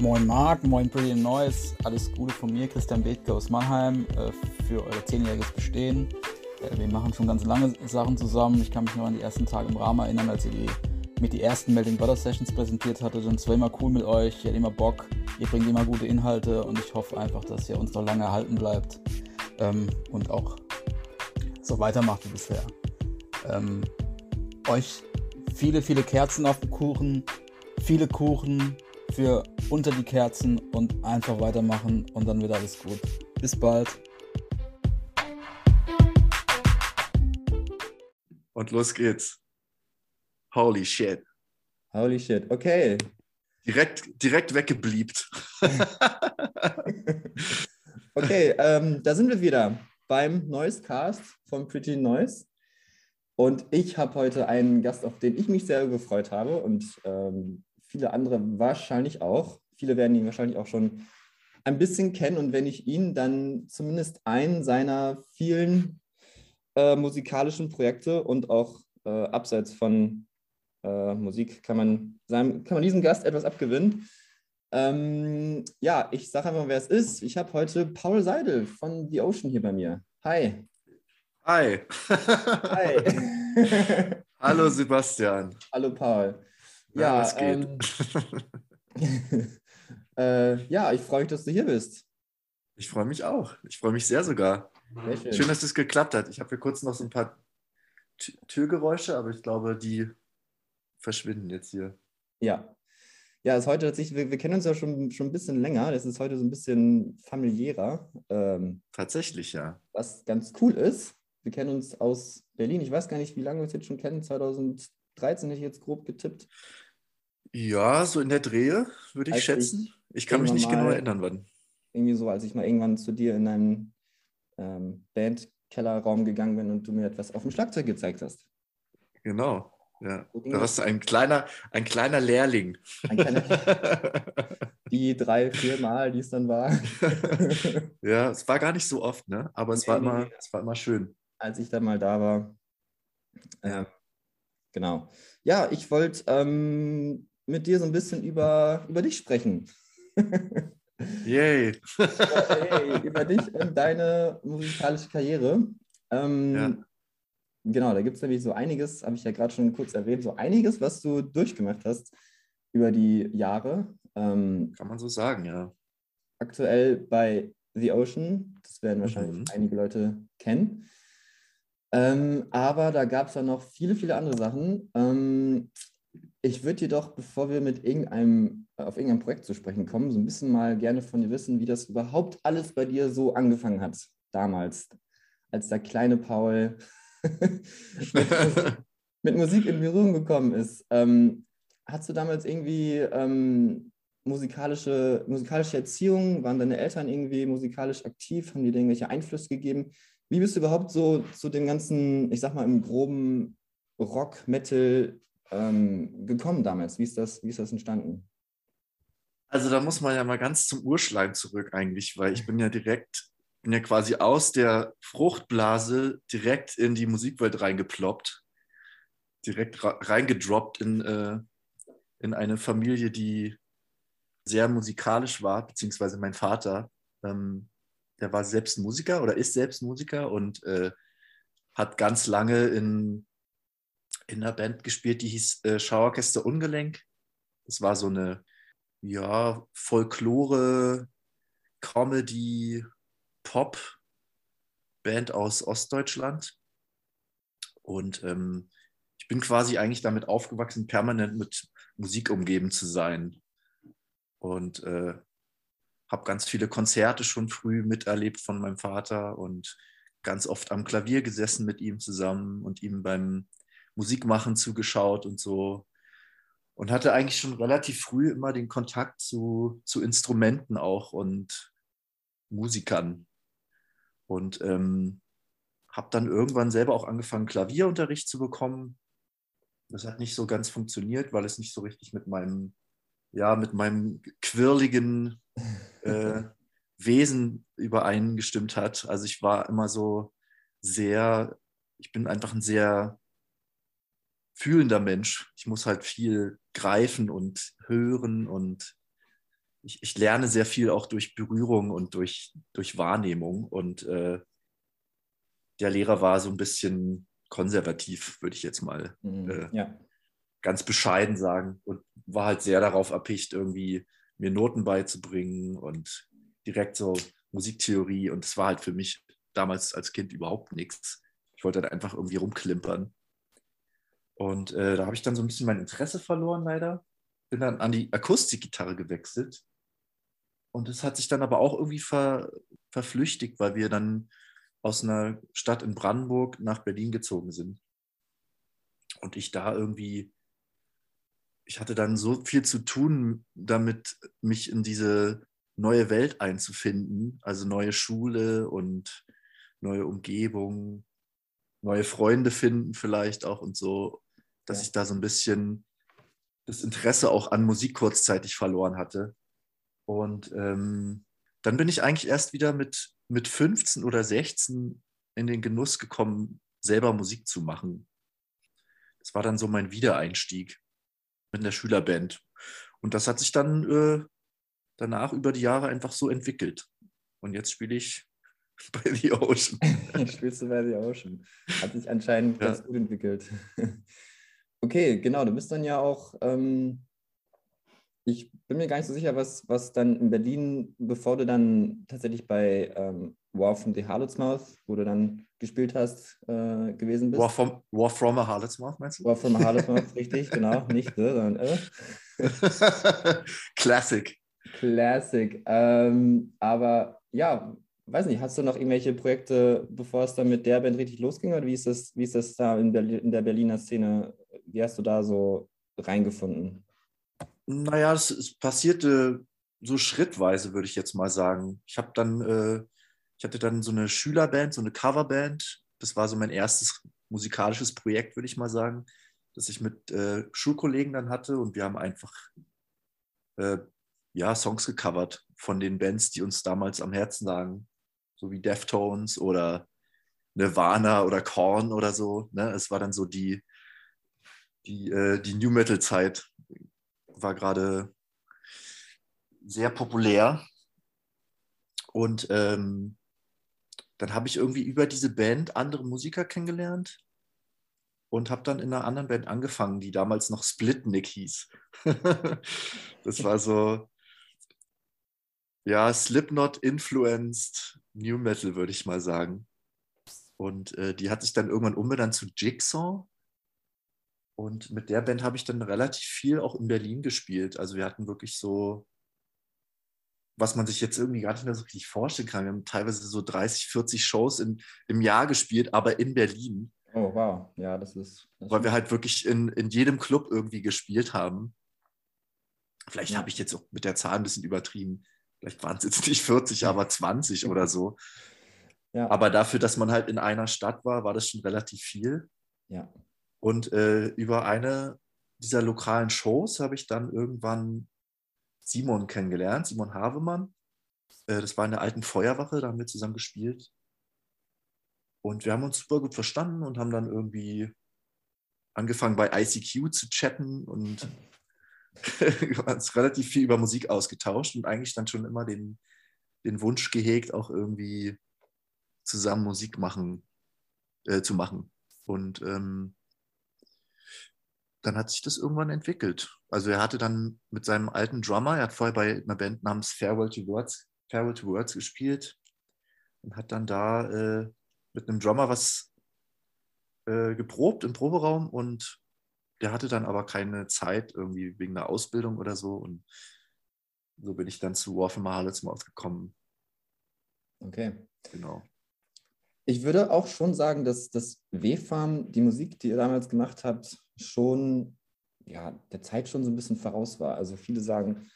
Moin Marc, moin Pretty Noise, alles Gute von mir, Christian Bethke aus Mannheim, äh, für euer zehnjähriges Bestehen. Äh, wir machen schon ganz lange Sachen zusammen. Ich kann mich noch an die ersten Tage im Rahmen erinnern, als ihr die, mit die ersten Melting Butter Sessions präsentiert hattet. Und es war immer cool mit euch, ihr habt immer Bock, ihr bringt immer gute Inhalte und ich hoffe einfach, dass ihr uns noch lange erhalten bleibt ähm, und auch so weitermacht wie bisher. Ähm, euch viele, viele Kerzen auf dem Kuchen, viele Kuchen, für unter die Kerzen und einfach weitermachen und dann wird alles gut. Bis bald. Und los geht's. Holy shit. Holy shit. Okay. Direkt, direkt weggebliebt. okay, ähm, da sind wir wieder beim Noise Cast von Pretty Noise. Und ich habe heute einen Gast, auf den ich mich sehr gefreut habe. Und ähm, viele andere wahrscheinlich auch. Viele werden ihn wahrscheinlich auch schon ein bisschen kennen und wenn ich ihn, dann zumindest einen seiner vielen äh, musikalischen Projekte und auch äh, abseits von äh, Musik kann man, seinem, kann man diesem Gast etwas abgewinnen. Ähm, ja, ich sage einfach wer es ist. Ich habe heute Paul Seidel von The Ocean hier bei mir. Hi. Hi. Hi. Hallo Sebastian. Hallo Paul. Ja, ja ähm, äh, ja, ich freue mich, dass du hier bist. Ich freue mich auch. Ich freue mich sehr sogar. Sehr schön. dass es geklappt hat. Ich habe hier kurz noch so ein paar Türgeräusche, aber ich glaube, die verschwinden jetzt hier. Ja. Ja, ist heute tatsächlich, wir, wir kennen uns ja schon, schon ein bisschen länger. Das ist heute so ein bisschen familiärer. Ähm, Tatsächlich, ja. Was ganz cool ist. Wir kennen uns aus Berlin. Ich weiß gar nicht, wie lange wir uns jetzt schon kennen. 2000, 13 hätte ich jetzt grob getippt. Ja, so in der Drehe würde ich als schätzen. Ich, ich kann mich nicht genau erinnern, wann. Irgendwie so, als ich mal irgendwann zu dir in einen ähm, Bandkellerraum gegangen bin und du mir etwas auf dem Schlagzeug gezeigt hast. Genau, ja. da warst du ein kleiner, ein kleiner Lehrling. Ein kleiner, die drei, vier Mal, die es dann war. ja, es war gar nicht so oft, ne? aber es, nee, war, immer, es war immer schön. Als ich dann mal da war, äh, Genau. Ja, ich wollte ähm, mit dir so ein bisschen über, über dich sprechen. Yay! hey, über dich und deine musikalische Karriere. Ähm, ja. Genau, da gibt es nämlich so einiges, habe ich ja gerade schon kurz erwähnt, so einiges, was du durchgemacht hast über die Jahre. Ähm, Kann man so sagen, ja. Aktuell bei The Ocean, das werden wahrscheinlich mhm. einige Leute kennen. Ähm, aber da gab es dann noch viele, viele andere Sachen. Ähm, ich würde jedoch, bevor wir mit irgendeinem, auf irgendein Projekt zu sprechen kommen, so ein bisschen mal gerne von dir wissen, wie das überhaupt alles bei dir so angefangen hat, damals, als der kleine Paul mit, mit, Musik in Berührung gekommen ist. Ähm, hast du damals irgendwie ähm, musikalische, musikalische Erziehung? Waren deine Eltern irgendwie musikalisch aktiv? Haben die dir irgendwelche Einflüsse gegeben? Wie bist du überhaupt so zu dem ganzen, ich sag mal, im groben Rock, Metal ähm, gekommen damals? Wie ist, das, wie ist das entstanden? Also da muss man ja mal ganz zum Urschleim zurück eigentlich, weil ich bin ja direkt, bin ja quasi aus der Fruchtblase direkt in die Musikwelt reingeploppt, direkt reingedroppt in, äh, in eine Familie, die sehr musikalisch war, beziehungsweise mein Vater ähm, der war selbst Musiker oder ist selbst Musiker und äh, hat ganz lange in, in einer Band gespielt, die hieß äh, Schauorchester Ungelenk. Das war so eine ja, Folklore, Comedy, Pop Band aus Ostdeutschland. Und ähm, ich bin quasi eigentlich damit aufgewachsen, permanent mit Musik umgeben zu sein. Und äh, habe ganz viele Konzerte schon früh miterlebt von meinem Vater und ganz oft am Klavier gesessen mit ihm zusammen und ihm beim Musikmachen zugeschaut und so. Und hatte eigentlich schon relativ früh immer den Kontakt zu, zu Instrumenten auch und Musikern. Und ähm, habe dann irgendwann selber auch angefangen, Klavierunterricht zu bekommen. Das hat nicht so ganz funktioniert, weil es nicht so richtig mit meinem ja, mit meinem quirligen äh, Wesen übereingestimmt hat. Also ich war immer so sehr, ich bin einfach ein sehr fühlender Mensch. Ich muss halt viel greifen und hören und ich, ich, lerne sehr viel auch durch Berührung und durch, durch Wahrnehmung. Und äh, der Lehrer war so ein bisschen konservativ, würde ich jetzt mal mhm, äh, ja. ganz bescheiden sagen. Und war halt sehr darauf erpicht, irgendwie mir Noten beizubringen und direkt so Musiktheorie. Und es war halt für mich damals als Kind überhaupt nichts. Ich wollte halt einfach irgendwie rumklimpern. Und äh, da habe ich dann so ein bisschen mein Interesse verloren, leider. Bin dann an die Akustikgitarre gewechselt. Und es hat sich dann aber auch irgendwie ver, verflüchtigt, weil wir dann aus einer Stadt in Brandenburg nach Berlin gezogen sind. Und ich da irgendwie, ich hatte dann so viel zu tun, damit mich in diese neue Welt einzufinden, also neue Schule und neue Umgebung, neue Freunde finden vielleicht auch und so, dass ja. ich da so ein bisschen das Interesse auch an Musik kurzzeitig verloren hatte. Und ähm, dann bin ich eigentlich erst wieder mit, mit 15 oder 16 in den Genuss gekommen, selber Musik zu machen. Das war dann so mein Wiedereinstieg mit der Schülerband. Und das hat sich dann äh, danach über die Jahre einfach so entwickelt. Und jetzt spiele ich bei The Ocean. Spielst du bei The Ocean. Hat sich anscheinend ja. ganz gut entwickelt. okay, genau. Du bist dann ja auch, ähm, ich bin mir gar nicht so sicher, was, was dann in Berlin, bevor du dann tatsächlich bei ähm, War from the Harlot's Mouth, wo du dann gespielt hast, äh, gewesen bist. War from, War from a Harlot's Mouth, meinst du? War from a Harlot's Mouth, richtig, genau. Nicht, äh, sondern äh. Classic. Classic. Ähm, aber ja, weiß nicht, hast du noch irgendwelche Projekte, bevor es dann mit der Band richtig losging? Oder wie ist das, wie ist das da in, Berlin, in der Berliner Szene? Wie hast du da so reingefunden? Naja, es, es passierte so schrittweise, würde ich jetzt mal sagen. Ich habe dann, äh, ich hatte dann so eine Schülerband, so eine Coverband. Das war so mein erstes musikalisches Projekt, würde ich mal sagen, das ich mit äh, Schulkollegen dann hatte und wir haben einfach äh, ja, Songs gecovert von den Bands, die uns damals am Herzen lagen so wie Deftones oder Nirvana oder Korn oder so. Ne? Es war dann so die, die, äh, die New Metal-Zeit war gerade sehr populär. Und ähm, dann habe ich irgendwie über diese Band andere Musiker kennengelernt und habe dann in einer anderen Band angefangen, die damals noch Splitnik hieß. das war so, ja, Slipknot-influenced New Metal, würde ich mal sagen. Und äh, die hat sich dann irgendwann umbenannt zu Jigsaw. Und mit der Band habe ich dann relativ viel auch in Berlin gespielt. Also wir hatten wirklich so, was man sich jetzt irgendwie gar nicht mehr so richtig vorstellen kann. Wir haben teilweise so 30, 40 Shows in, im Jahr gespielt, aber in Berlin. Oh, wow. Ja, das ist. Das weil wir halt wirklich in, in jedem Club irgendwie gespielt haben. Vielleicht ja. habe ich jetzt auch mit der Zahl ein bisschen übertrieben vielleicht waren es jetzt nicht 40, aber 20 oder so. Ja. Aber dafür, dass man halt in einer Stadt war, war das schon relativ viel. Ja. Und äh, über eine dieser lokalen Shows habe ich dann irgendwann Simon kennengelernt, Simon Havemann. Äh, das war in der alten Feuerwache, da haben wir zusammen gespielt. Und wir haben uns super gut verstanden und haben dann irgendwie angefangen bei ICQ zu chatten und uns relativ viel über Musik ausgetauscht und eigentlich dann schon immer den, den Wunsch gehegt, auch irgendwie zusammen Musik machen, äh, zu machen. Und ähm, dann hat sich das irgendwann entwickelt. Also er hatte dann mit seinem alten Drummer, er hat vorher bei einer Band namens Farewell to Words, Farewell to Words gespielt und hat dann da äh, mit einem Drummer was äh, geprobt im Proberaum und der hatte dann aber keine Zeit, irgendwie wegen der Ausbildung oder so. Und so bin ich dann zu War from Harlots Mouth gekommen. Okay. Genau. Ich würde auch schon sagen, dass das W-Farm, die Musik, die ihr damals gemacht habt, schon ja, der Zeit schon so ein bisschen voraus war. Also viele sagen,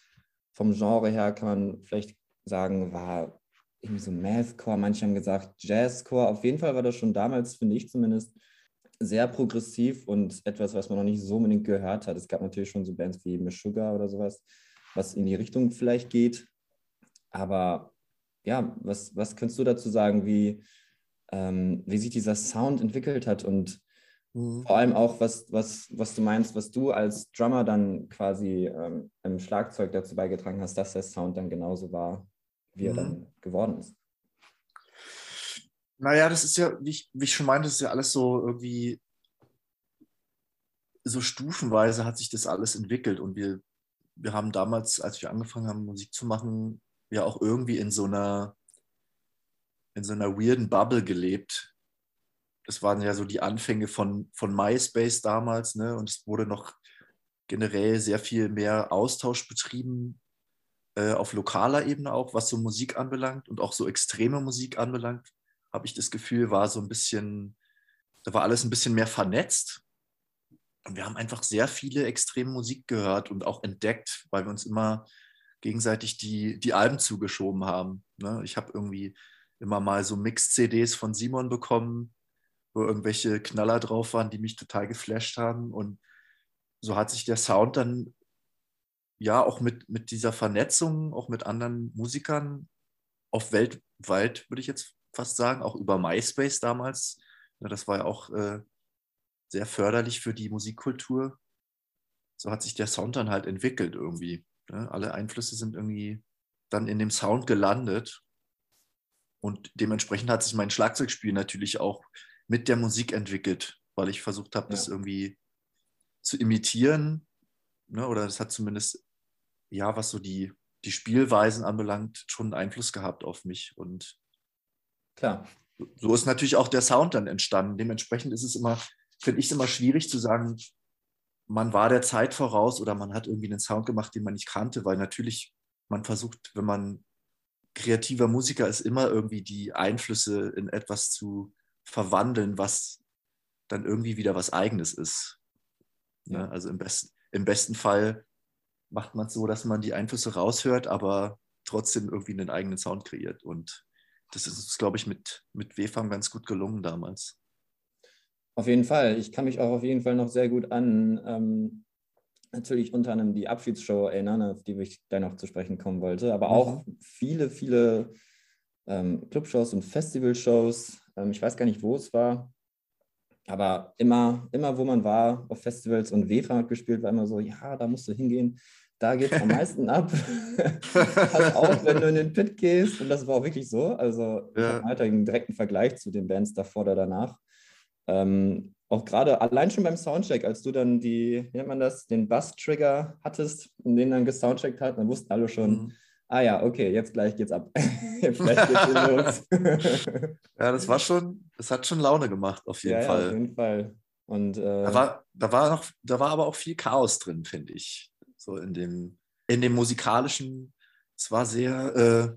vom Genre her kann man vielleicht sagen, war irgendwie so Mathcore, manche haben gesagt Jazzcore. Auf jeden Fall war das schon damals, finde ich zumindest, sehr progressiv und etwas, was man noch nicht so unbedingt gehört hat. Es gab natürlich schon so Bands wie Miss Sugar oder sowas, was in die Richtung vielleicht geht. Aber ja, was, was könntest du dazu sagen, wie, ähm, wie sich dieser Sound entwickelt hat und Mhm. Vor allem auch, was, was, was du meinst, was du als Drummer dann quasi ähm, im Schlagzeug dazu beigetragen hast, dass der Sound dann genauso war, wie er mhm. dann geworden ist. Naja, das ist ja, wie ich, wie ich schon meinte, das ist ja alles so irgendwie so stufenweise hat sich das alles entwickelt und wir, wir haben damals, als wir angefangen haben, Musik zu machen, ja auch irgendwie in so einer in so einer weirden Bubble gelebt. Das waren ja so die Anfänge von, von MySpace damals, ne? Und es wurde noch generell sehr viel mehr Austausch betrieben, äh, auf lokaler Ebene auch, was so Musik anbelangt und auch so extreme Musik anbelangt, habe ich das Gefühl, war so ein bisschen, da war alles ein bisschen mehr vernetzt. Und wir haben einfach sehr viele extreme Musik gehört und auch entdeckt, weil wir uns immer gegenseitig die, die Alben zugeschoben haben. Ne? Ich habe irgendwie immer mal so Mix-CDs von Simon bekommen, wo irgendwelche Knaller drauf waren, die mich total geflasht haben. Und so hat sich der Sound dann ja auch mit, mit dieser Vernetzung, auch mit anderen Musikern auf weltweit, würde ich jetzt fast sagen, auch über MySpace damals. Ja, das war ja auch äh, sehr förderlich für die Musikkultur. So hat sich der Sound dann halt entwickelt irgendwie. Ne? Alle Einflüsse sind irgendwie dann in dem Sound gelandet. Und dementsprechend hat sich mein Schlagzeugspiel natürlich auch mit der Musik entwickelt, weil ich versucht habe, ja. das irgendwie zu imitieren. Ne? Oder es hat zumindest, ja, was so die, die Spielweisen anbelangt, schon einen Einfluss gehabt auf mich. Und klar. So ist natürlich auch der Sound dann entstanden. Dementsprechend ist es immer, finde ich es immer schwierig zu sagen, man war der Zeit voraus oder man hat irgendwie einen Sound gemacht, den man nicht kannte, weil natürlich man versucht, wenn man kreativer Musiker ist immer irgendwie die Einflüsse in etwas zu verwandeln, was dann irgendwie wieder was Eigenes ist. Ja, also im, best, im besten Fall macht man es so, dass man die Einflüsse raushört, aber trotzdem irgendwie einen eigenen Sound kreiert. Und das ist uns, glaube ich, mit, mit WFAM ganz gut gelungen damals. Auf jeden Fall. Ich kann mich auch auf jeden Fall noch sehr gut an ähm, natürlich unter anderem die Abschiedsshow erinnern, auf die ich gleich noch zu sprechen kommen wollte, aber mhm. auch viele, viele ähm, Clubshows und Festivalshows. Ähm, ich weiß gar nicht, wo es war, aber immer, immer, wo man war, auf Festivals und WEFA hat gespielt, war immer so, ja, da musst du hingehen, da geht es am meisten ab. Pass auf, wenn du in den Pit gehst. Und das war auch wirklich so. Also ja. ich halt einen direkten Vergleich zu den Bands davor oder danach. Ähm, auch gerade allein schon beim Soundcheck, als du dann die, wie nennt man das, den Bass-Trigger hattest und den dann gesoundcheckt hat, dann wussten alle schon, mhm. Ah ja, okay, jetzt gleich geht's ab. jetzt gleich geht's los. ja, das war schon, das hat schon Laune gemacht, auf jeden ja, Fall. Ja, auf jeden Fall. Und, äh, da, war, da, war noch, da war aber auch viel Chaos drin, finde ich. So in dem, in dem musikalischen, es war sehr, äh,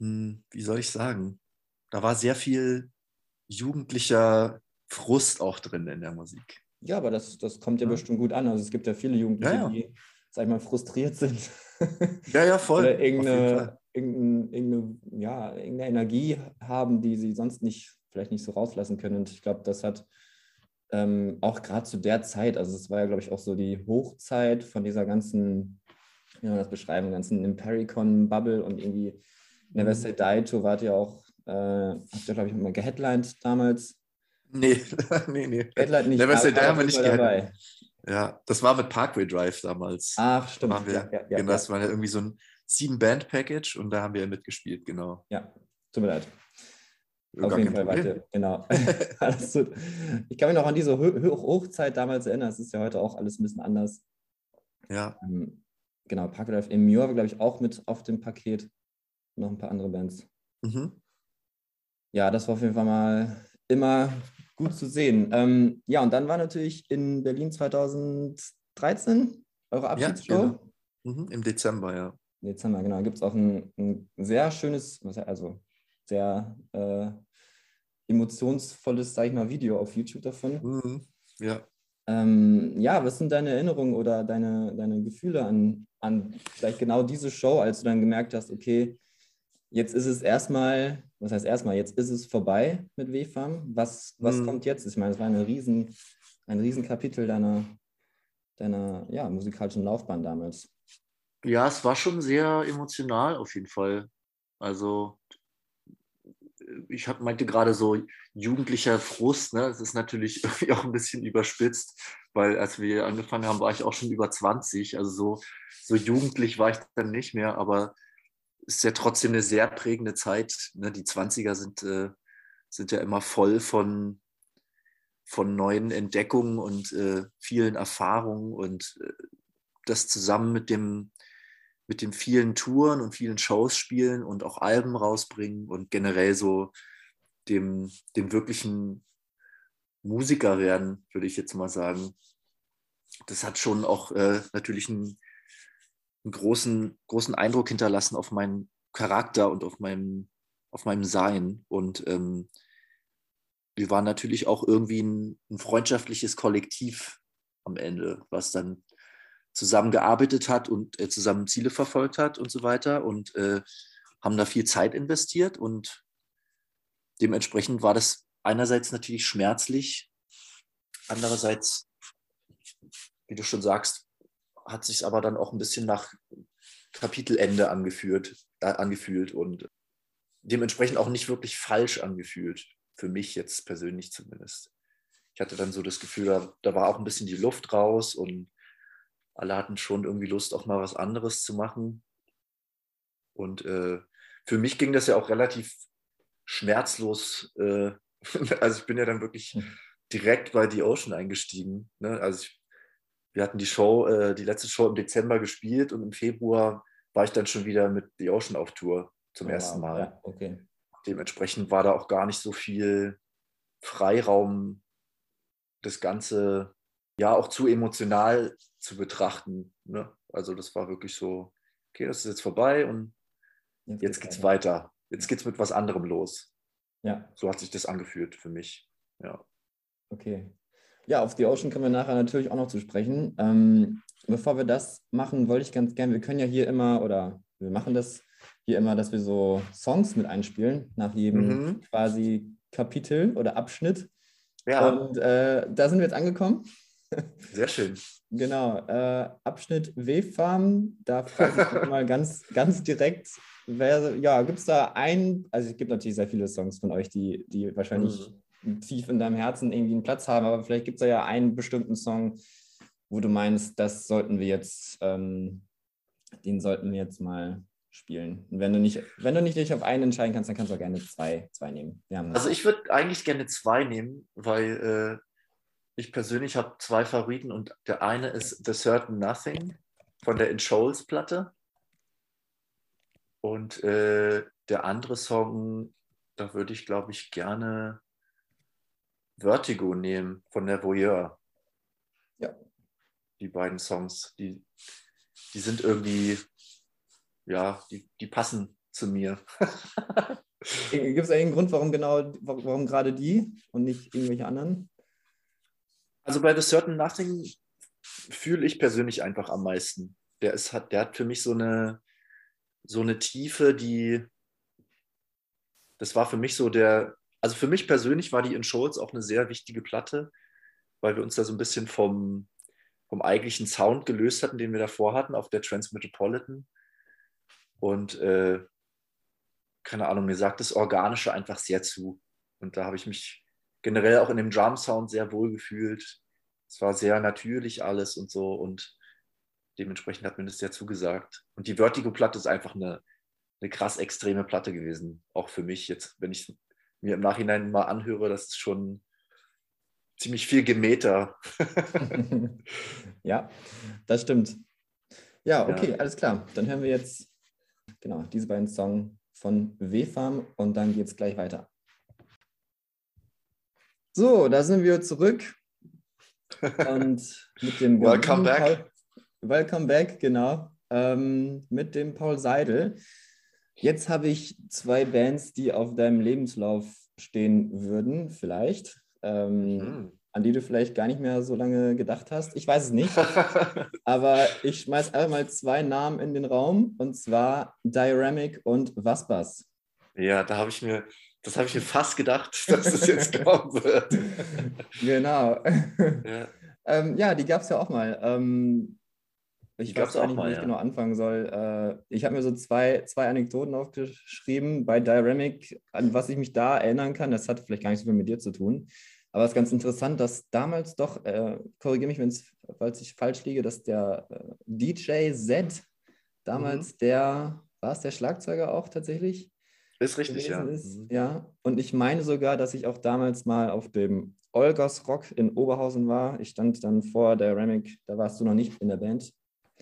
hm, wie soll ich sagen, da war sehr viel jugendlicher Frust auch drin in der Musik. Ja, aber das, das kommt ja, ja. bestimmt gut an. Also es gibt ja viele Jugendliche, ja, ja. die, sag ich mal, frustriert sind. Ja, ja, voll. Oder irgendeine, irgendeine, irgendeine, ja, irgendeine Energie haben, die sie sonst nicht, vielleicht nicht so rauslassen können. Und ich glaube, das hat ähm, auch gerade zu der Zeit, also es war ja, glaube ich, auch so die Hochzeit von dieser ganzen, wie man das beschreiben, ganzen Impericon-Bubble und irgendwie Never Say Die Tour wart ja auch äh, habt ihr, glaube ich, mal geheadlined damals? Nee, nee, nee. Headline nicht. Never Say Die haben wir nicht geheadlined. Ja, das war mit Parkway Drive damals. Ach, stimmt. Da wir, ja, ja, genau, das war ja irgendwie so ein Sieben-Band-Package und da haben wir mitgespielt, genau. Ja, tut mir leid. Gar Auf jeden Fall weiter, genau. alles gut. Ich kann mich noch an diese Hochzeit damals erinnern. Es ist ja heute auch alles ein bisschen anders. Ja. Ähm, genau, Parkway Drive. Emure war, glaube ich, auch mit auf dem Paket. Noch ein paar andere Bands. Mhm ja, das war auf jeden Fall mal immer gut zu sehen. Ähm, ja, und dann war natürlich in Berlin 2013 eure Abschiedsshow. Ja, genau. mhm, Im Dezember, ja. Dezember, genau. Da gibt es auch ein, ein, sehr schönes, also sehr äh, emotionsvolles, sag ich mal, Video auf YouTube davon. Mhm, ja. Ähm, ja, was sind deine Erinnerungen oder deine, deine Gefühle an, an vielleicht genau diese Show, als du dann gemerkt hast, okay, jetzt ist es erstmal was heißt erstmal, jetzt ist es vorbei mit WFAM. Was, was mhm. kommt jetzt? Ich meine, es war eine riesen, ein Riesenkapitel deiner, deiner ja, musikalischen Laufbahn damals. Ja, es war schon sehr emotional auf jeden Fall. Also ich hab, meinte gerade so jugendlicher Frust, ne? Das ist natürlich irgendwie auch ein bisschen überspitzt, weil als wir angefangen haben, war ich auch schon über 20. Also so, so jugendlich war ich dann nicht mehr, aber ist ja trotzdem eine sehr prägende Zeit. Ne? Die 20er sind, äh, sind ja immer voll von, von neuen Entdeckungen und äh, vielen Erfahrungen und äh, das zusammen mit dem, mit den vielen Touren und vielen Shows spielen und auch Alben rausbringen und generell so dem, dem wirklichen Musiker werden, würde ich jetzt mal sagen. Das hat schon auch äh, natürlich einen, einen, großen, großen Eindruck hinterlassen auf meinen Charakter und auf meinem, auf meinem Sein. Und ähm, wir waren natürlich auch irgendwie ein, ein freundschaftliches Kollektiv am Ende, was dann zusammengearbeitet hat und äh, zusammen Ziele verfolgt hat und so weiter und äh, haben da viel Zeit investiert und dementsprechend war das einerseits natürlich schmerzlich, andererseits, wie du schon sagst, hat sich aber dann auch ein bisschen nach Kapitelende angeführt, äh, angefühlt und dementsprechend auch nicht wirklich falsch angefühlt, für mich jetzt persönlich zumindest. Ich hatte dann so das Gefühl, da, da war auch ein bisschen die Luft raus und alle hatten schon irgendwie Lust, auch mal was anderes zu machen. Und äh, für mich ging das ja auch relativ schmerzlos. Äh, also ich bin ja dann wirklich hm. direkt bei The Ocean eingestiegen. Ne? Also ich, wir hatten die Show, äh, die letzte Show im Dezember gespielt und im Februar war ich dann schon wieder mit The Ocean auf Tour zum oh, ersten Mal. Ja, okay. Dementsprechend war da auch gar nicht so viel Freiraum, das Ganze ja auch zu emotional zu betrachten. Ne? Also das war wirklich so, okay, das ist jetzt vorbei und jetzt, jetzt geht's weiter. weiter. Jetzt geht's mit was anderem los. Ja. So hat sich das angefühlt für mich. Ja. Okay. Ja, auf The Ocean können wir nachher natürlich auch noch zu sprechen. Ähm, bevor wir das machen, wollte ich ganz gerne, wir können ja hier immer, oder wir machen das hier immer, dass wir so Songs mit einspielen, nach jedem mhm. quasi Kapitel oder Abschnitt. Ja. Und äh, da sind wir jetzt angekommen. Sehr schön. Genau. Äh, Abschnitt W-Farm, da frage ich mal ganz, ganz direkt, wer, ja, gibt es da einen, also es gibt natürlich sehr viele Songs von euch, die, die wahrscheinlich mhm. Tief in deinem Herzen irgendwie einen Platz haben, aber vielleicht gibt es ja einen bestimmten Song, wo du meinst, das sollten wir jetzt, ähm, den sollten wir jetzt mal spielen. Und wenn du nicht, wenn du nicht dich auf einen entscheiden kannst, dann kannst du auch gerne zwei, zwei nehmen. also ich würde eigentlich gerne zwei nehmen, weil äh, ich persönlich habe zwei Favoriten und der eine ist The Certain Nothing von der In Shoals Platte. Und äh, der andere Song, da würde ich glaube ich gerne Vertigo nehmen von der Voyeur. Ja. Die beiden Songs, die, die sind irgendwie, ja, die, die passen zu mir. Gibt es einen Grund, warum genau, warum gerade die und nicht irgendwelche anderen? Also bei The Certain Nothing fühle ich persönlich einfach am meisten. Der, ist, hat, der hat für mich so eine, so eine Tiefe, die, das war für mich so der, also für mich persönlich war die in Scholz auch eine sehr wichtige Platte, weil wir uns da so ein bisschen vom, vom eigentlichen Sound gelöst hatten, den wir davor hatten auf der Transmetropolitan. Und äh, keine Ahnung, mir sagt das Organische einfach sehr zu. Und da habe ich mich generell auch in dem Drum-Sound sehr wohl gefühlt. Es war sehr natürlich alles und so und dementsprechend hat mir das sehr zugesagt. Und die Vertigo-Platte ist einfach eine, eine krass extreme Platte gewesen, auch für mich jetzt, wenn ich mir im Nachhinein mal anhöre, das ist schon ziemlich viel Gemeter. ja, das stimmt. Ja, okay, ja. alles klar. Dann hören wir jetzt genau diese beiden Songs von W-Farm und dann geht es gleich weiter. So, da sind wir zurück. Und mit dem Welcome back. welcome back, genau. Ähm, mit dem Paul Seidel. Jetzt habe ich zwei Bands, die auf deinem Lebenslauf stehen würden, vielleicht. Ähm, mhm. An die du vielleicht gar nicht mehr so lange gedacht hast. Ich weiß es nicht. aber ich schmeiß einfach mal zwei Namen in den Raum und zwar Dioramic und Waspas. Ja, da habe ich mir das habe ich mir fast gedacht, dass es jetzt kommen wird. Genau. Ja, ähm, ja die gab es ja auch mal. Ähm, Ich weiß gar nicht, mal, wie ich ja. genau anfangen soll. Äh, ich habe mir so zwei, zwei Anekdoten aufgeschrieben bei Dynamic, an was ich mich da erinnern kann. Das hat vielleicht gar nicht so viel mit dir zu tun. Aber es ist ganz interessant, dass damals doch, äh, korrigiere mich, falls ich falsch liege, dass der äh, DJ Z damals mhm. der, war es der Schlagzeuger auch tatsächlich? Ist richtig, ja. Ist. Mhm. Ja, und ich meine sogar, dass ich auch damals mal auf dem Olgers Rock in Oberhausen war. Ich stand dann vor der Ramic, da warst du noch nicht in der Band.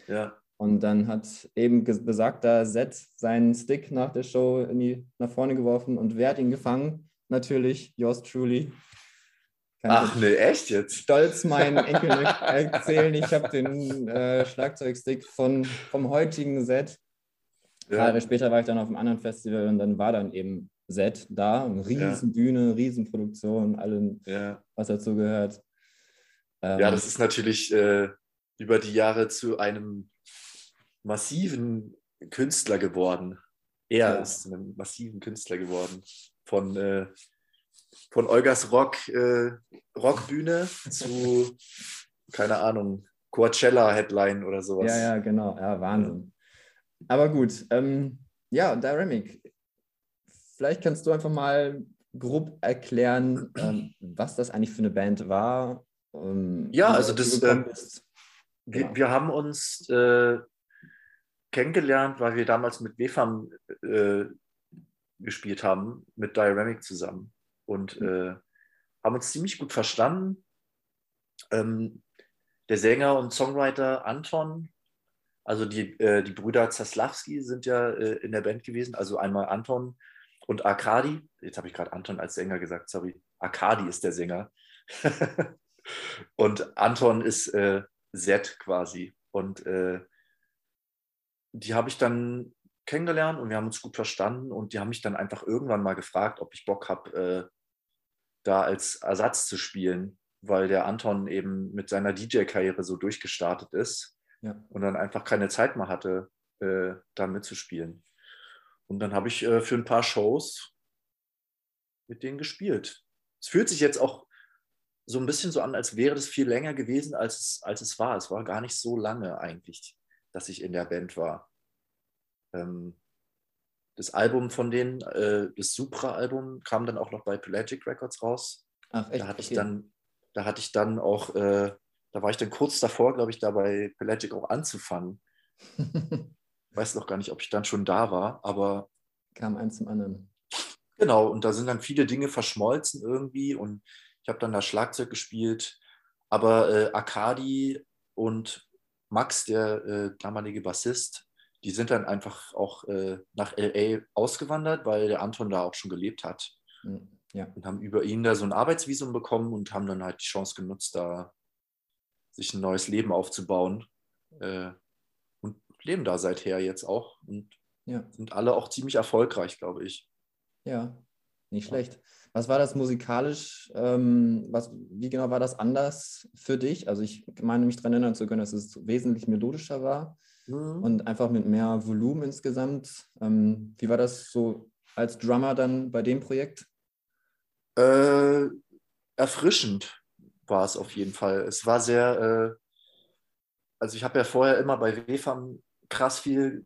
Ja. Und dann hat eben besagter Set seinen Stick nach der Show die, nach vorne geworfen und wer hat ihn gefangen? Natürlich, yours truly. Kann Ach ne, echt jetzt? Stolz meinen Enkel erzählen. Ich habe den äh, Schlagzeugstick von, vom heutigen Set. Ja. Jahre später war ich dann auf einem anderen Festival und dann war dann eben Set da. Eine riesen ja. Bühne, Riesenproduktion, allem, ja. was dazu gehört. Ähm, ja, das ist natürlich äh, über die Jahre zu einem massiven Künstler geworden. Er ja. ist ein massiven Künstler geworden. Von, äh, von Olgas Rock, äh, Rockbühne zu, keine Ahnung, Coachella-Headline oder sowas. Ja, ja, genau. Ja, Wahnsinn. Aber gut, ähm, ja, Dynamic. Vielleicht kannst du einfach mal grob erklären, ähm, was das eigentlich für eine Band war. Ähm, ja, also das, wir, genau. wir, haben uns äh, kennengelernt, weil wir damals mit WFAM äh, gespielt haben, mit Dynamic zusammen und mhm. haben uns ziemlich gut verstanden. Ähm, der Sänger und Songwriter Anton also die, äh, die Brüder Zaslawski sind ja äh, in der Band gewesen, also einmal Anton und Arkadi. Jetzt habe ich gerade Anton als Sänger gesagt, sorry. Arkadi ist der Sänger. und Anton ist äh, Z quasi. Und äh, die habe ich dann kennengelernt und wir haben uns gut verstanden und die haben mich dann einfach irgendwann mal gefragt, ob ich Bock habe, äh, da als Ersatz zu spielen, weil der Anton eben mit seiner DJ-Karriere so durchgestartet ist ja. und dann einfach keine Zeit mehr hatte, äh, da mitzuspielen. Und dann habe ich äh, für ein paar Shows mit denen gespielt. Es fühlt sich jetzt auch so ein bisschen so an, als wäre das viel länger gewesen, als es, als es war. Es war gar nicht so lange eigentlich, dass ich in der Band war. Ähm, das Album von denen, äh, das Supra-Album, kam dann auch noch bei Pelagic Records raus. Ach, echt? Da hatte okay. ich dann, da hatte ich dann auch äh, da war ich dann kurz davor, glaube ich, da bei Pelagic auch anzufangen. Weiß noch gar nicht, ob ich dann schon da war, aber. Kam eins zum anderen. Genau, und da sind dann viele Dinge verschmolzen irgendwie und habe dann da Schlagzeug gespielt. Aber äh, Akadi und Max, der äh, damalige Bassist, die sind dann einfach auch äh, nach LA ausgewandert, weil der Anton da auch schon gelebt hat. Hm, ja. Und haben über ihn da so ein Arbeitsvisum bekommen und haben dann halt die Chance genutzt, da sich ein neues Leben aufzubauen. Äh, und leben da seither jetzt auch und ja. sind alle auch ziemlich erfolgreich, glaube ich. Ja, nicht schlecht. Was war das musikalisch? Ähm, was, wie genau war das anders für dich? Also ich meine mich daran erinnern zu können, dass es wesentlich melodischer war mhm. und einfach mit mehr Volumen insgesamt. Ähm, wie war das so als Drummer dann bei dem Projekt? Äh, erfrischend war es auf jeden Fall. Es war sehr, äh, also ich habe ja vorher immer bei WFAM krass viel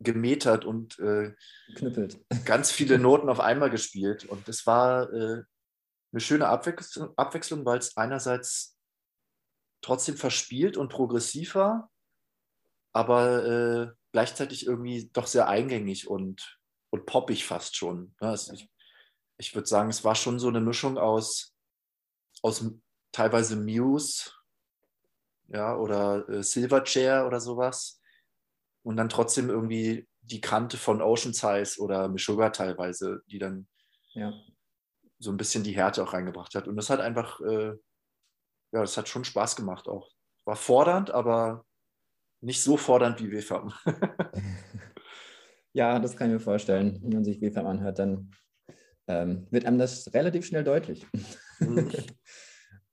gemetert und äh, Knüppelt. ganz viele Noten auf einmal gespielt. Und es war äh, eine schöne Abwechslung, Abwechslung weil es einerseits trotzdem verspielt und progressiv war, aber äh, gleichzeitig irgendwie doch sehr eingängig und, und poppig fast schon. Also ich, ich würde sagen, es war schon so eine Mischung aus, aus teilweise Muse ja, oder äh, Silverchair oder sowas. Und dann trotzdem irgendwie die Kante von Ocean Size oder Meshuggah teilweise, die dann ja. so ein bisschen die Härte auch reingebracht hat. Und das hat einfach, äh, ja, das hat schon Spaß gemacht auch. War fordernd, aber nicht so fordernd wie WFAM. ja, das kann ich mir vorstellen. Wenn man sich WFAM anhört, dann ähm, wird einem das relativ schnell deutlich.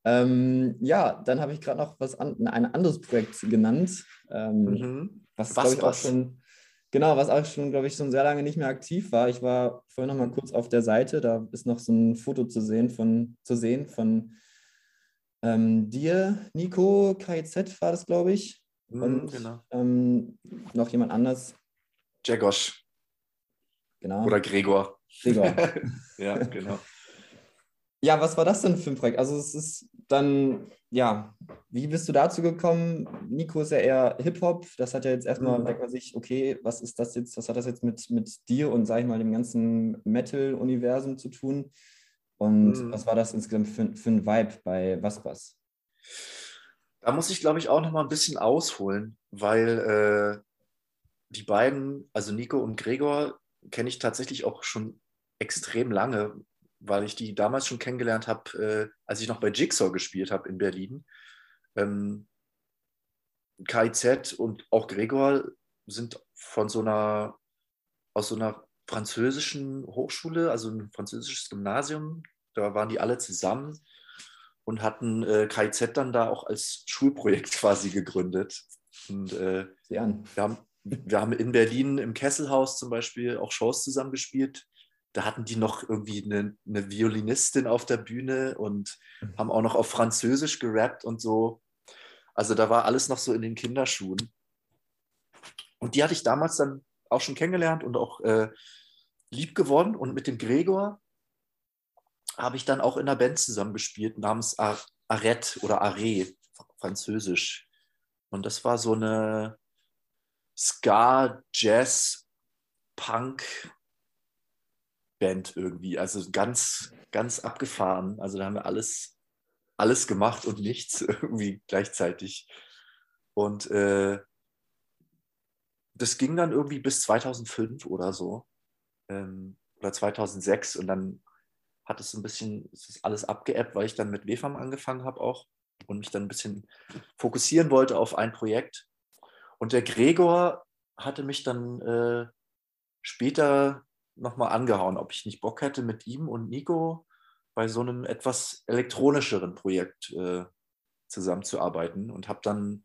Mhm. Ähm, ja, dann habe ich gerade noch was an, ein anderes Projekt genannt, ähm, mhm. was, was, ich, was? auch schon, genau, was auch schon, glaube ich, schon sehr lange nicht mehr aktiv war. Ich war vorhin noch mal kurz auf der Seite, da ist noch so ein Foto zu sehen von, zu sehen von ähm, dir, Nico, KIZ war das, glaube ich. Mhm, und genau. ähm, noch jemand anders. Jagosch. Genau. Oder Gregor. Gregor. ja, genau. Ja, was war das denn für ein Projekt? Also es ist dann, ja, wie bist du dazu gekommen? Nico ist ja eher Hip-Hop. Das hat ja jetzt erstmal, mhm. denkt man sich, okay, was ist das jetzt, was hat das jetzt mit, mit dir und, sag ich mal, dem ganzen Metal-Universum zu tun? Und mhm. was war das insgesamt für, für ein Vibe bei Was Was? Da muss ich, glaube ich, auch noch mal ein bisschen ausholen, weil äh, die beiden, also Nico und Gregor, kenne ich tatsächlich auch schon extrem lange, weil ich die damals schon kennengelernt habe, äh, als ich noch bei Jigsaw gespielt habe in Berlin. Ähm, KIZ und auch Gregor sind von so einer, aus so einer französischen Hochschule, also ein französisches Gymnasium. Da waren die alle zusammen und hatten äh, KIZ dann da auch als Schulprojekt quasi gegründet. Und äh, wir, haben, wir haben in Berlin im Kesselhaus zum Beispiel auch Shows zusammengespielt da hatten die noch irgendwie eine, eine Violinistin auf der Bühne und mhm. haben auch noch auf Französisch gerappt und so. Also da war alles noch so in den Kinderschuhen. Und die hatte ich damals dann auch schon kennengelernt und auch äh, lieb geworden. Und mit dem Gregor habe ich dann auch in einer Band zusammengespielt namens Arrête oder Arrêt, französisch. Und das war so eine Ska, Jazz, Punk, Band irgendwie. Also ganz, ganz abgefahren. Also da haben wir alles, alles gemacht und nichts irgendwie gleichzeitig. Und äh, das ging dann irgendwie bis 2005 oder so. Ähm, oder 2006. Und dann hat es ein bisschen, es ist alles abgeebbt, weil ich dann mit WFAM angefangen habe auch und mich dann ein bisschen fokussieren wollte auf ein Projekt. Und der Gregor hatte mich dann äh, später nochmal angehauen, ob ich nicht Bock hätte, mit ihm und Nico bei so einem etwas elektronischeren Projekt äh, zusammenzuarbeiten und habe dann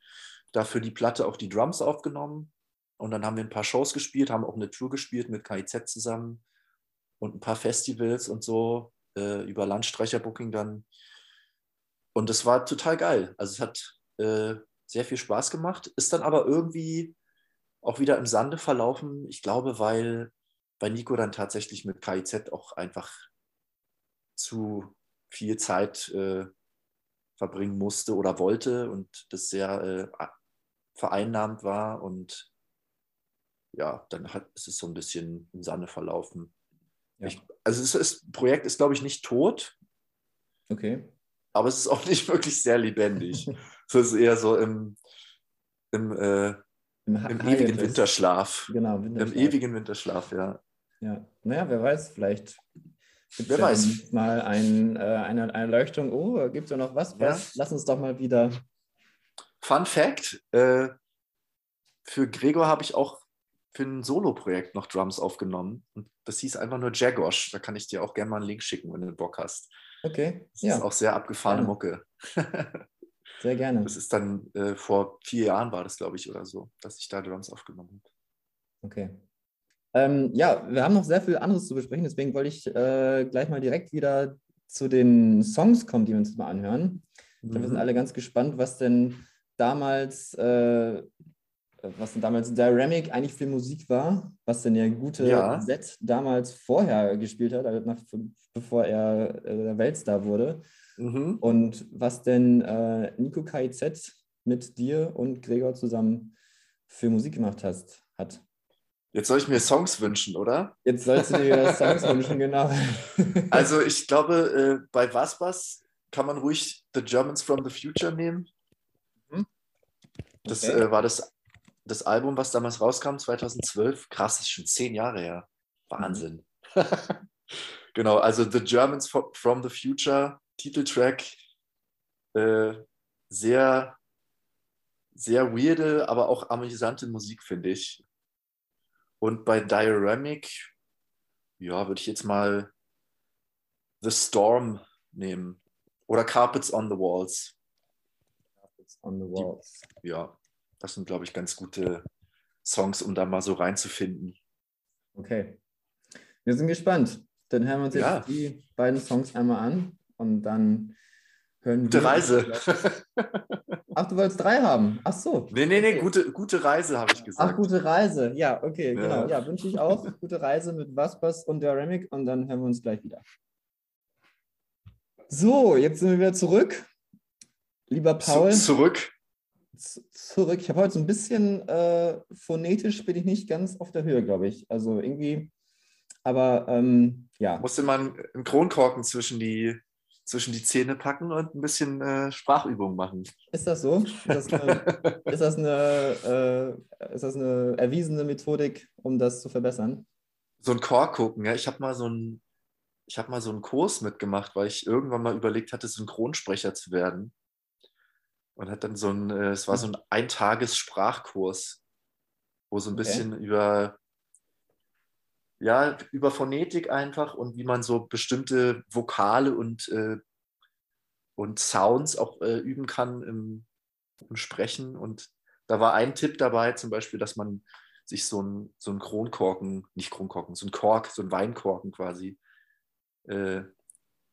dafür die Platte auch die Drums aufgenommen und dann haben wir ein paar Shows gespielt, haben auch eine Tour gespielt mit KIZ zusammen und ein paar Festivals und so äh, über Landstreicherbooking dann. Und es war total geil. Also es hat äh, sehr viel Spaß gemacht, ist dann aber irgendwie auch wieder im Sande verlaufen. Ich glaube, weil bei Nico dann tatsächlich mit KIZ auch einfach zu viel Zeit äh, verbringen musste oder wollte und das sehr äh, vereinnahmt war und ja, dann hat, ist es so ein bisschen im Sande verlaufen. Ja. Ich, also es ist, das Projekt ist, glaube ich, nicht tot. Okay. Aber es ist auch nicht wirklich sehr lebendig. es ist eher so im, im, äh, Im, im ewigen Winterschlaf. Genau, Winterschlaf. Im ewigen Winterschlaf, ja. Ja, naja, wer weiß, vielleicht gibt wer weiß. mal ein, äh, eine, eine Erleuchtung. Oh, gibt es ja noch was? was? Ja. Lass uns doch mal wieder. Fun Fact: äh, Für Gregor habe ich auch für ein Solo-Projekt noch Drums aufgenommen. Und das hieß einfach nur Jagosh. Da kann ich dir auch gerne mal einen Link schicken, wenn du Bock hast. Okay. Das ja. ist auch sehr abgefahrene ja. Mucke. sehr gerne. Das ist dann äh, vor vier Jahren war das, glaube ich, oder so, dass ich da Drums aufgenommen habe. Okay. Ähm, ja, wir haben noch sehr viel anderes zu besprechen, deswegen wollte ich äh, gleich mal direkt wieder zu den Songs kommen, die wir uns mal anhören. Mhm. wir sind mhm. alle ganz gespannt, was denn damals, äh, was denn damals Dynamic eigentlich für Musik war, was denn der gute ja. Set damals vorher gespielt hat, also nach, bevor er äh, Weltstar wurde. Mhm. Und was denn äh, Nico KIZ mit dir und Gregor zusammen für Musik gemacht hast, hat. Jetzt soll ich mir Songs wünschen, oder? Jetzt sollst du dir Songs wünschen, genau. Also ich glaube, äh, bei Was Was kann man ruhig The Germans from the Future nehmen. Mhm. Das okay. äh, war das, das Album, was damals rauskam, 2012. Krass, das ist schon zehn Jahre her. Wahnsinn. Mhm. genau, also The Germans from the Future, Titeltrack. Äh, sehr, sehr weirde, aber auch amüsante Musik, finde ich. Und bei Dioramic, ja, würde ich jetzt mal The Storm nehmen. Oder Carpets on the Walls. Carpets on the Walls. Die, ja, das sind, glaube ich, ganz gute Songs, um da mal so reinzufinden. Okay. Wir sind gespannt. Dann hören wir uns jetzt ja. die beiden Songs einmal an und dann hören Gute wir- Reise. Ach, du wolltest drei haben. Ach so. nee, nee, nee, Okay. gute, gute Reise, habe ich Ach, gesagt. gute Reise. Ja, okay, Ja. genau. Ja, wünsche ich auch. Gute Reise mit Vaspers und der Remic und dann hören wir uns gleich wieder. So, jetzt sind wir wieder zurück. Lieber Paul, Zu, zurück. z- zurück. Ich habe heute so ein bisschen äh, phonetisch bin ich nicht ganz auf der Höhe, glaube ich. Also irgendwie, aber ähm, ja. Musste man einen Kronkorken zwischen die, zwischen die Zähne packen und ein bisschen äh, Sprachübung machen. Ist das so? Ist das eine, ist das eine, äh, ist das eine erwiesene Methodik, um das zu verbessern? so ein Chor gucken. Ja. Ich habe mal so ich habe mal so einen Kurs mitgemacht, weil ich irgendwann mal überlegt hatte, Synchronsprecher zu werden. Und hat dann so ein, äh, es war so ein Eintages-Sprachkurs, wo so ein Okay. bisschen über, ja, über Phonetik einfach und wie man so bestimmte Vokale und, äh, und Sounds auch äh, üben kann im, im Sprechen. Und da war ein Tipp dabei, zum Beispiel, dass man sich so ein, so ein Kronkorken, nicht Kronkorken, so ein Kork, so ein Weinkorken quasi, äh,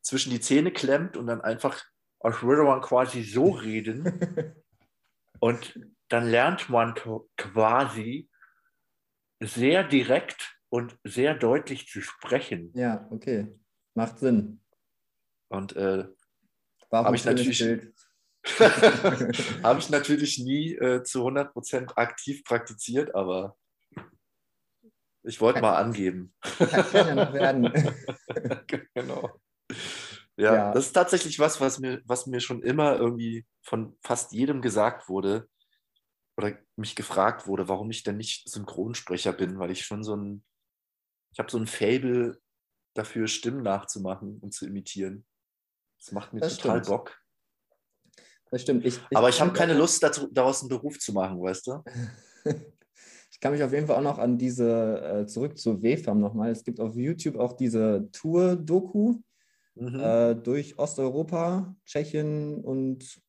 zwischen die Zähne klemmt und dann einfach, als würde man quasi so reden. Und dann lernt man quasi sehr direkt und sehr deutlich zu sprechen. Ja, okay. Macht Sinn. Und äh, War auch Hab ein ich natürlich- habe ich natürlich nie äh, zu 100% aktiv praktiziert, aber ich wollte mal angeben. Kann ja noch werden. genau. Ja, Ja. das ist tatsächlich was, was mir, was mir schon immer irgendwie von fast jedem gesagt wurde oder mich gefragt wurde, warum ich denn nicht Synchronsprecher bin, weil ich schon so ein, ich habe so ein Fable dafür, Stimmen nachzumachen und zu imitieren. Das macht mir Das total stimmt. Bock. Das stimmt. Ich, Aber ich habe keine Lust, dazu, daraus einen Beruf zu machen, weißt du? Ich kann mich auf jeden Fall auch noch an diese, äh, zurück zu WFAM nochmal. Es gibt auf YouTube auch diese Tour-Doku Mhm. äh, durch Osteuropa, Tschechien und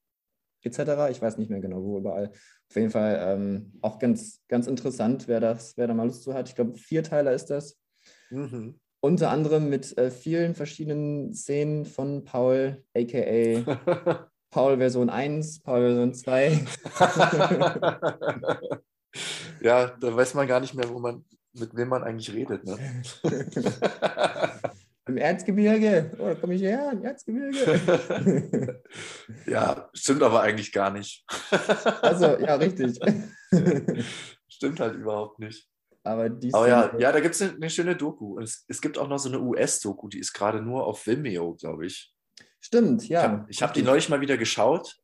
etc. Ich weiß nicht mehr genau, wo überall. Auf jeden Fall ähm, auch ganz, ganz interessant, wer, das, wer da mal Lust zu hat. Ich glaube, Vierteiler ist das. Mhm. Unter anderem mit äh, vielen verschiedenen Szenen von Paul, a.k.a. Paul Version 1, Paul Version 2. ja, da weiß man gar nicht mehr, wo man, mit wem man eigentlich redet. Ne? Im Erzgebirge. Oh, da komme ich her, im Erzgebirge. ja, stimmt aber eigentlich gar nicht. also, ja, richtig. stimmt halt überhaupt nicht. Aber, die Aber ja, ja da gibt es eine, eine schöne Doku. Und es, es gibt auch noch so eine US-Doku, die ist gerade nur auf Vimeo, glaube ich. Stimmt, Ich ja. habe hab die neulich mal wieder geschaut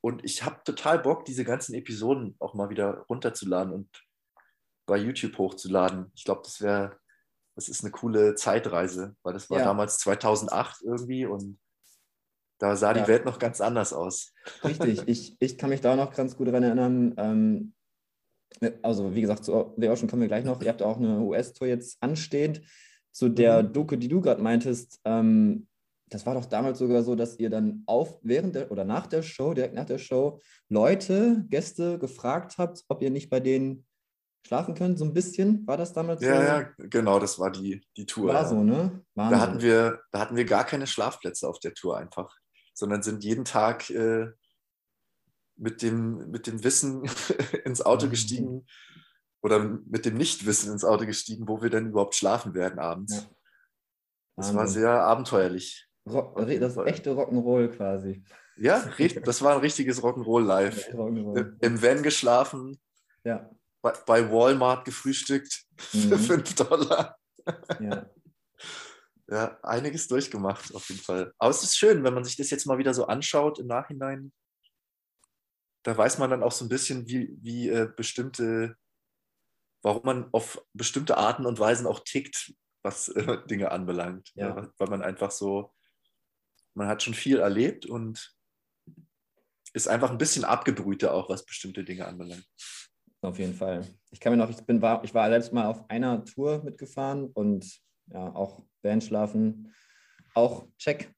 und ich habe total Bock, diese ganzen Episoden auch mal wieder runterzuladen und bei YouTube hochzuladen. Ich glaube, das wäre, das ist eine coole Zeitreise, weil das war Ja. damals 2008 irgendwie und da sah Ja. die Welt noch ganz anders aus. Richtig, ich, ich kann mich da auch noch ganz gut daran erinnern. Ähm, also, wie gesagt, zu The Ocean kommen wir gleich noch. Ihr habt auch eine US-Tour jetzt anstehend. Zu der Mhm. Doku, die du gerade meintest, ähm, das war doch damals sogar so, dass ihr dann auf, während der oder nach der Show, direkt nach der Show, Leute, Gäste gefragt habt, ob ihr nicht bei denen schlafen könnt, so ein bisschen. War das damals so? Ja, ja, genau, das war die, die Tour. War ja. so, ne? Wahnsinn. Da hatten, wir, da hatten wir gar keine Schlafplätze auf der Tour einfach, sondern sind jeden Tag äh, mit, dem, mit dem Wissen ins Auto Mhm. gestiegen oder mit dem Nichtwissen ins Auto gestiegen, wo wir denn überhaupt schlafen werden abends. Ja. Das war sehr abenteuerlich. Rock, das echte Rock'n'Roll quasi. Ja, das war ein richtiges Rock'n'Roll live. Rock'n'Roll. Im Van geschlafen, Ja. bei, bei Walmart gefrühstückt für Mhm. 5 Dollar. ja. Ja, einiges durchgemacht auf jeden Fall. Aber es ist schön, wenn man sich das jetzt mal wieder so anschaut im Nachhinein. Da weiß man dann auch so ein bisschen, wie, wie äh, bestimmte, warum man auf bestimmte Arten und Weisen auch tickt, was äh, Dinge anbelangt. Ja. Ja, weil man einfach so, man hat schon viel erlebt und ist einfach ein bisschen abgebrühter auch, was bestimmte Dinge anbelangt. Auf jeden Fall. Ich kann mir noch, ich bin, war, ich war selbst mal auf einer Tour mitgefahren und ja, auch Bandschlafen, auch check.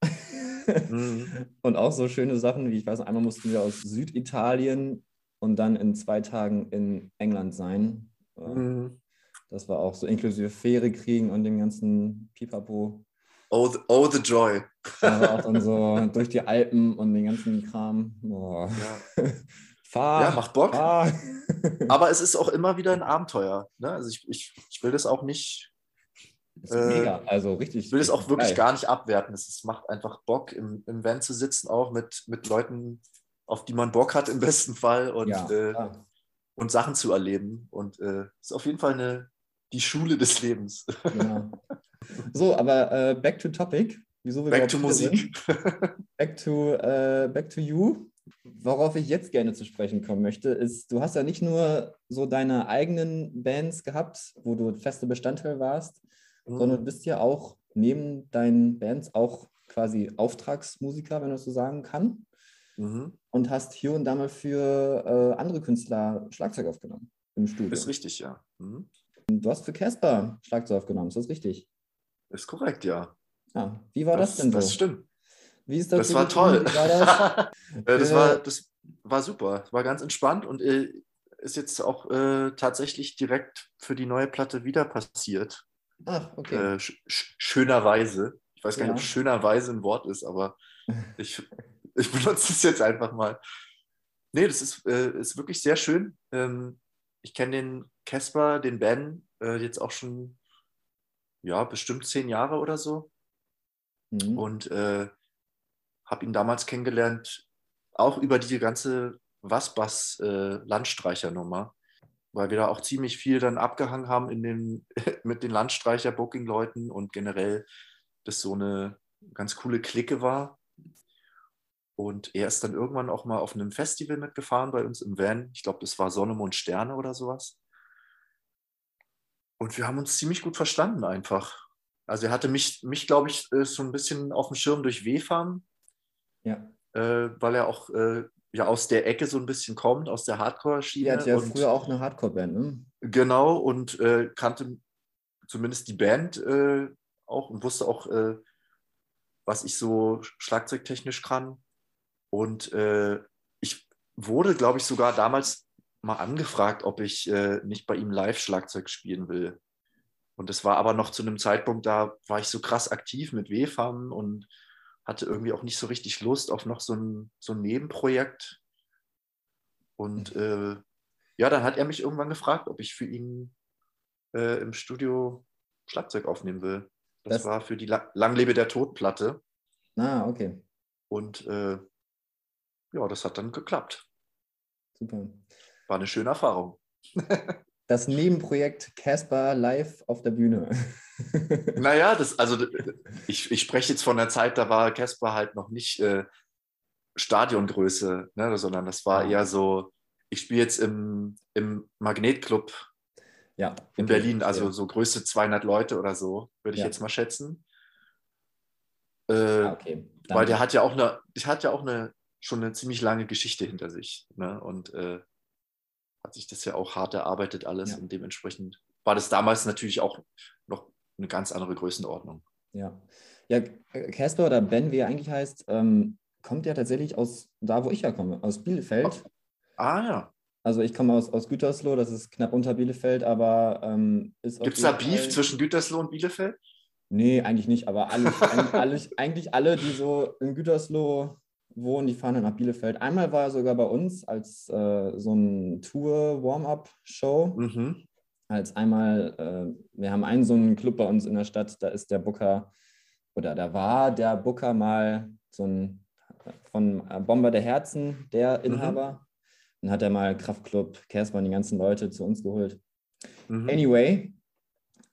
Mhm. und auch so schöne Sachen, wie ich weiß, einmal mussten wir aus Süditalien und dann in zwei Tagen in England sein. Äh, Mhm. Das war auch so inklusive Fähre kriegen und dem ganzen Pipapo. Oh the, oh, the joy. Aber auch dann so durch die Alpen und den ganzen Kram. Oh. Ja. Fahr, Ja, macht Bock. fahr. Aber es ist auch immer wieder ein Abenteuer. Ne? Also ich, ich, ich will das auch nicht, Ist Äh, mega, also richtig. ich will das auch wirklich geil. gar nicht abwerten. Es, es macht einfach Bock, im, im Van zu sitzen, auch mit, mit Leuten, auf die man Bock hat im besten Fall und, Ja, äh, und Sachen zu erleben. Und äh, ist auf jeden Fall eine, die Schule des Lebens. Genau. So, aber äh, back to topic. Wieso wir Back to Musik. Back to, äh, back to you. Worauf ich jetzt gerne zu sprechen kommen möchte, ist, du hast ja nicht nur so deine eigenen Bands gehabt, wo du feste Bestandteil warst, sondern du bist ja auch neben deinen Bands auch quasi Auftragsmusiker, wenn man das so sagen kann, Mhm. und hast hier und da mal für äh, andere Künstler Schlagzeug aufgenommen im Studio. Ist richtig, ja. Mhm. Du hast für Casper Schlagzeug aufgenommen, ist das richtig? Ist korrekt, ja. Ja. Wie war das, denn so? Das stimmt. Wie ist Das dazu war toll. War das? Äh, das, war, das war super. War ganz entspannt und äh, ist jetzt auch äh, tatsächlich direkt für die neue Platte wieder passiert. Ach, okay. Äh, sch sch schönerweise. Ich weiß gar nicht, ob schönerweise ein Wort ist, aber ich, ich benutze es jetzt einfach mal. Nee, das ist, äh, ist wirklich sehr schön. Ähm, ich kenne den Casper, den Ben, äh, jetzt auch schon, ja, bestimmt zehn Jahre oder so. Mhm. Und äh, habe ihn damals kennengelernt, auch über die ganze Was-Bass-Landstreicher-Nummer, weil wir da auch ziemlich viel dann abgehangen haben in den, mit den Landstreicher-Booking-Leuten und generell das so eine ganz coole Clique war. Und er ist dann irgendwann auch mal auf einem Festival mitgefahren bei uns im Van. Ich glaube, das war Sonne, Mond, Sterne oder sowas. Und wir haben uns ziemlich gut verstanden einfach. Also er hatte mich, mich glaube ich, äh, so ein bisschen auf dem Schirm durch WFAM, ja. äh, weil er auch äh, ja aus der Ecke so ein bisschen kommt, aus der Hardcore-Schiene. Die hat ja früher auch eine Hardcore-Band, ne? Genau, und äh, kannte zumindest die Band äh, auch und wusste auch, äh, was ich so schlagzeugtechnisch kann. Und äh, ich wurde, glaube ich, sogar damals mal angefragt, ob ich äh, nicht bei ihm Live-Schlagzeug spielen will. Und das war aber noch zu einem Zeitpunkt, da war ich so krass aktiv mit WFAM und hatte irgendwie auch nicht so richtig Lust auf noch so ein, so ein Nebenprojekt. Und äh, ja, dann hat er mich irgendwann gefragt, ob ich für ihn äh, im Studio Schlagzeug aufnehmen will. Das, Das- war für die La Langlebe der Todplatte. Ah, okay. Und äh, ja, das hat dann geklappt. Super. War eine schöne Erfahrung. Das Nebenprojekt Casper live auf der Bühne. Naja, das, also ich, ich spreche jetzt von der Zeit, da war Casper halt noch nicht äh, Stadiongröße, ne, sondern das war eher so, ich spiele jetzt im, im Magnetclub ja. in Berlin, also verstehe. so Größe 200 Leute oder so, würde ich Ja. jetzt mal schätzen. Äh, Ah, okay. Weil der hat ja auch eine, der hat ja auch eine schon eine ziemlich lange Geschichte hinter sich. Ne? Und äh, hat sich das ja auch hart erarbeitet alles Ja. und dementsprechend war das damals natürlich auch noch eine ganz andere Größenordnung. Ja. Ja, Casper oder Ben, wie er eigentlich heißt, ähm, kommt ja tatsächlich aus da, wo ich herkomme, aus Bielefeld. Ah ja. Also ich komme aus, aus Gütersloh, das ist knapp unter Bielefeld, aber ähm, ist Gibt es da Beef zwischen Gütersloh und Bielefeld? Nee, eigentlich nicht, aber alle, eigentlich, alle, eigentlich alle, die so in Gütersloh wohnen, die fahren dann nach Bielefeld. Einmal war er sogar bei uns als äh, so ein Tour-Warm-Up-Show. Mhm. Als einmal, äh, wir haben einen so einen Club bei uns in der Stadt, da ist der Booker, oder da war der Booker mal so ein von äh, Bomber der Herzen, der Inhaber. Dann hat er mal Kraftclub, und die ganzen Leute zu uns geholt. Mhm. Anyway,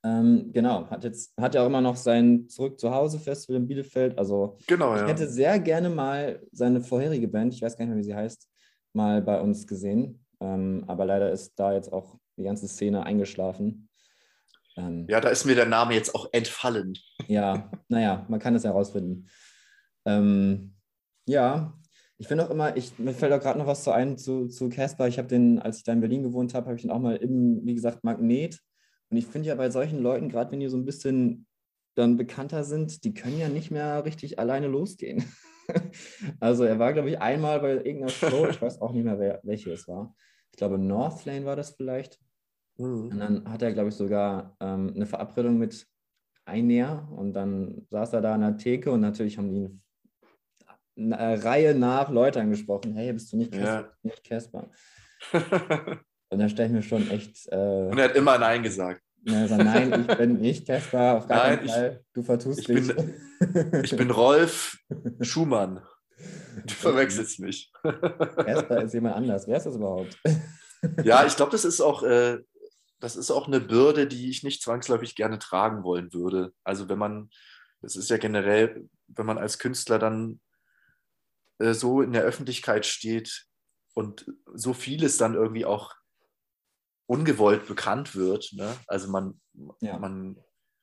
ähm, genau, hat jetzt hat ja auch immer noch sein Zurück zu Hause Festival in Bielefeld. Also Genau, ich ja. hätte sehr gerne mal seine vorherige Band, ich weiß gar nicht mehr, wie sie heißt, mal bei uns gesehen. Ähm, aber leider ist da jetzt auch die ganze Szene eingeschlafen. Ähm, Ja, da ist mir der Name jetzt auch entfallen. ja, naja, man kann es herausfinden. Ähm, ja, ich finde auch immer, ich, mir fällt auch gerade noch was so ein zu, zu Casper. Ich habe den, als ich da in Berlin gewohnt habe, habe ich den auch mal im, wie gesagt, Magnet. Und ich finde ja bei solchen Leuten, gerade wenn die so ein bisschen dann bekannter sind, die können ja nicht mehr richtig alleine losgehen. also er war, glaube ich, einmal bei irgendeiner Show, ich weiß auch nicht mehr, wer, welche es war. Ich glaube, Northlane war das vielleicht. Und Mhm. dann hat er, glaube ich, sogar ähm, eine Verabredung mit Einnäher. Und dann saß er da an der Theke und natürlich haben die eine Reihe nach Leute angesprochen. Hey, bist du nicht Casper? Ja. Nicht Casper. und da stelle ich mir schon echt. Äh, und er hat immer Nein gesagt. Also, nein, ich bin nicht Casper, auf gar keinen Fall. Du vertust ich dich. Bin, ich bin Rolf Schumann. Du verwechselst mich. Casper ist jemand anders. Wer ist das überhaupt? Ja, ich glaube, das ist auch, äh, das ist auch eine Bürde, die ich nicht zwangsläufig gerne tragen wollen würde. Also wenn man, das ist ja generell, wenn man als Künstler dann äh, so in der Öffentlichkeit steht und so vieles dann irgendwie auch ungewollt bekannt wird. Ne? Also man, ja. man,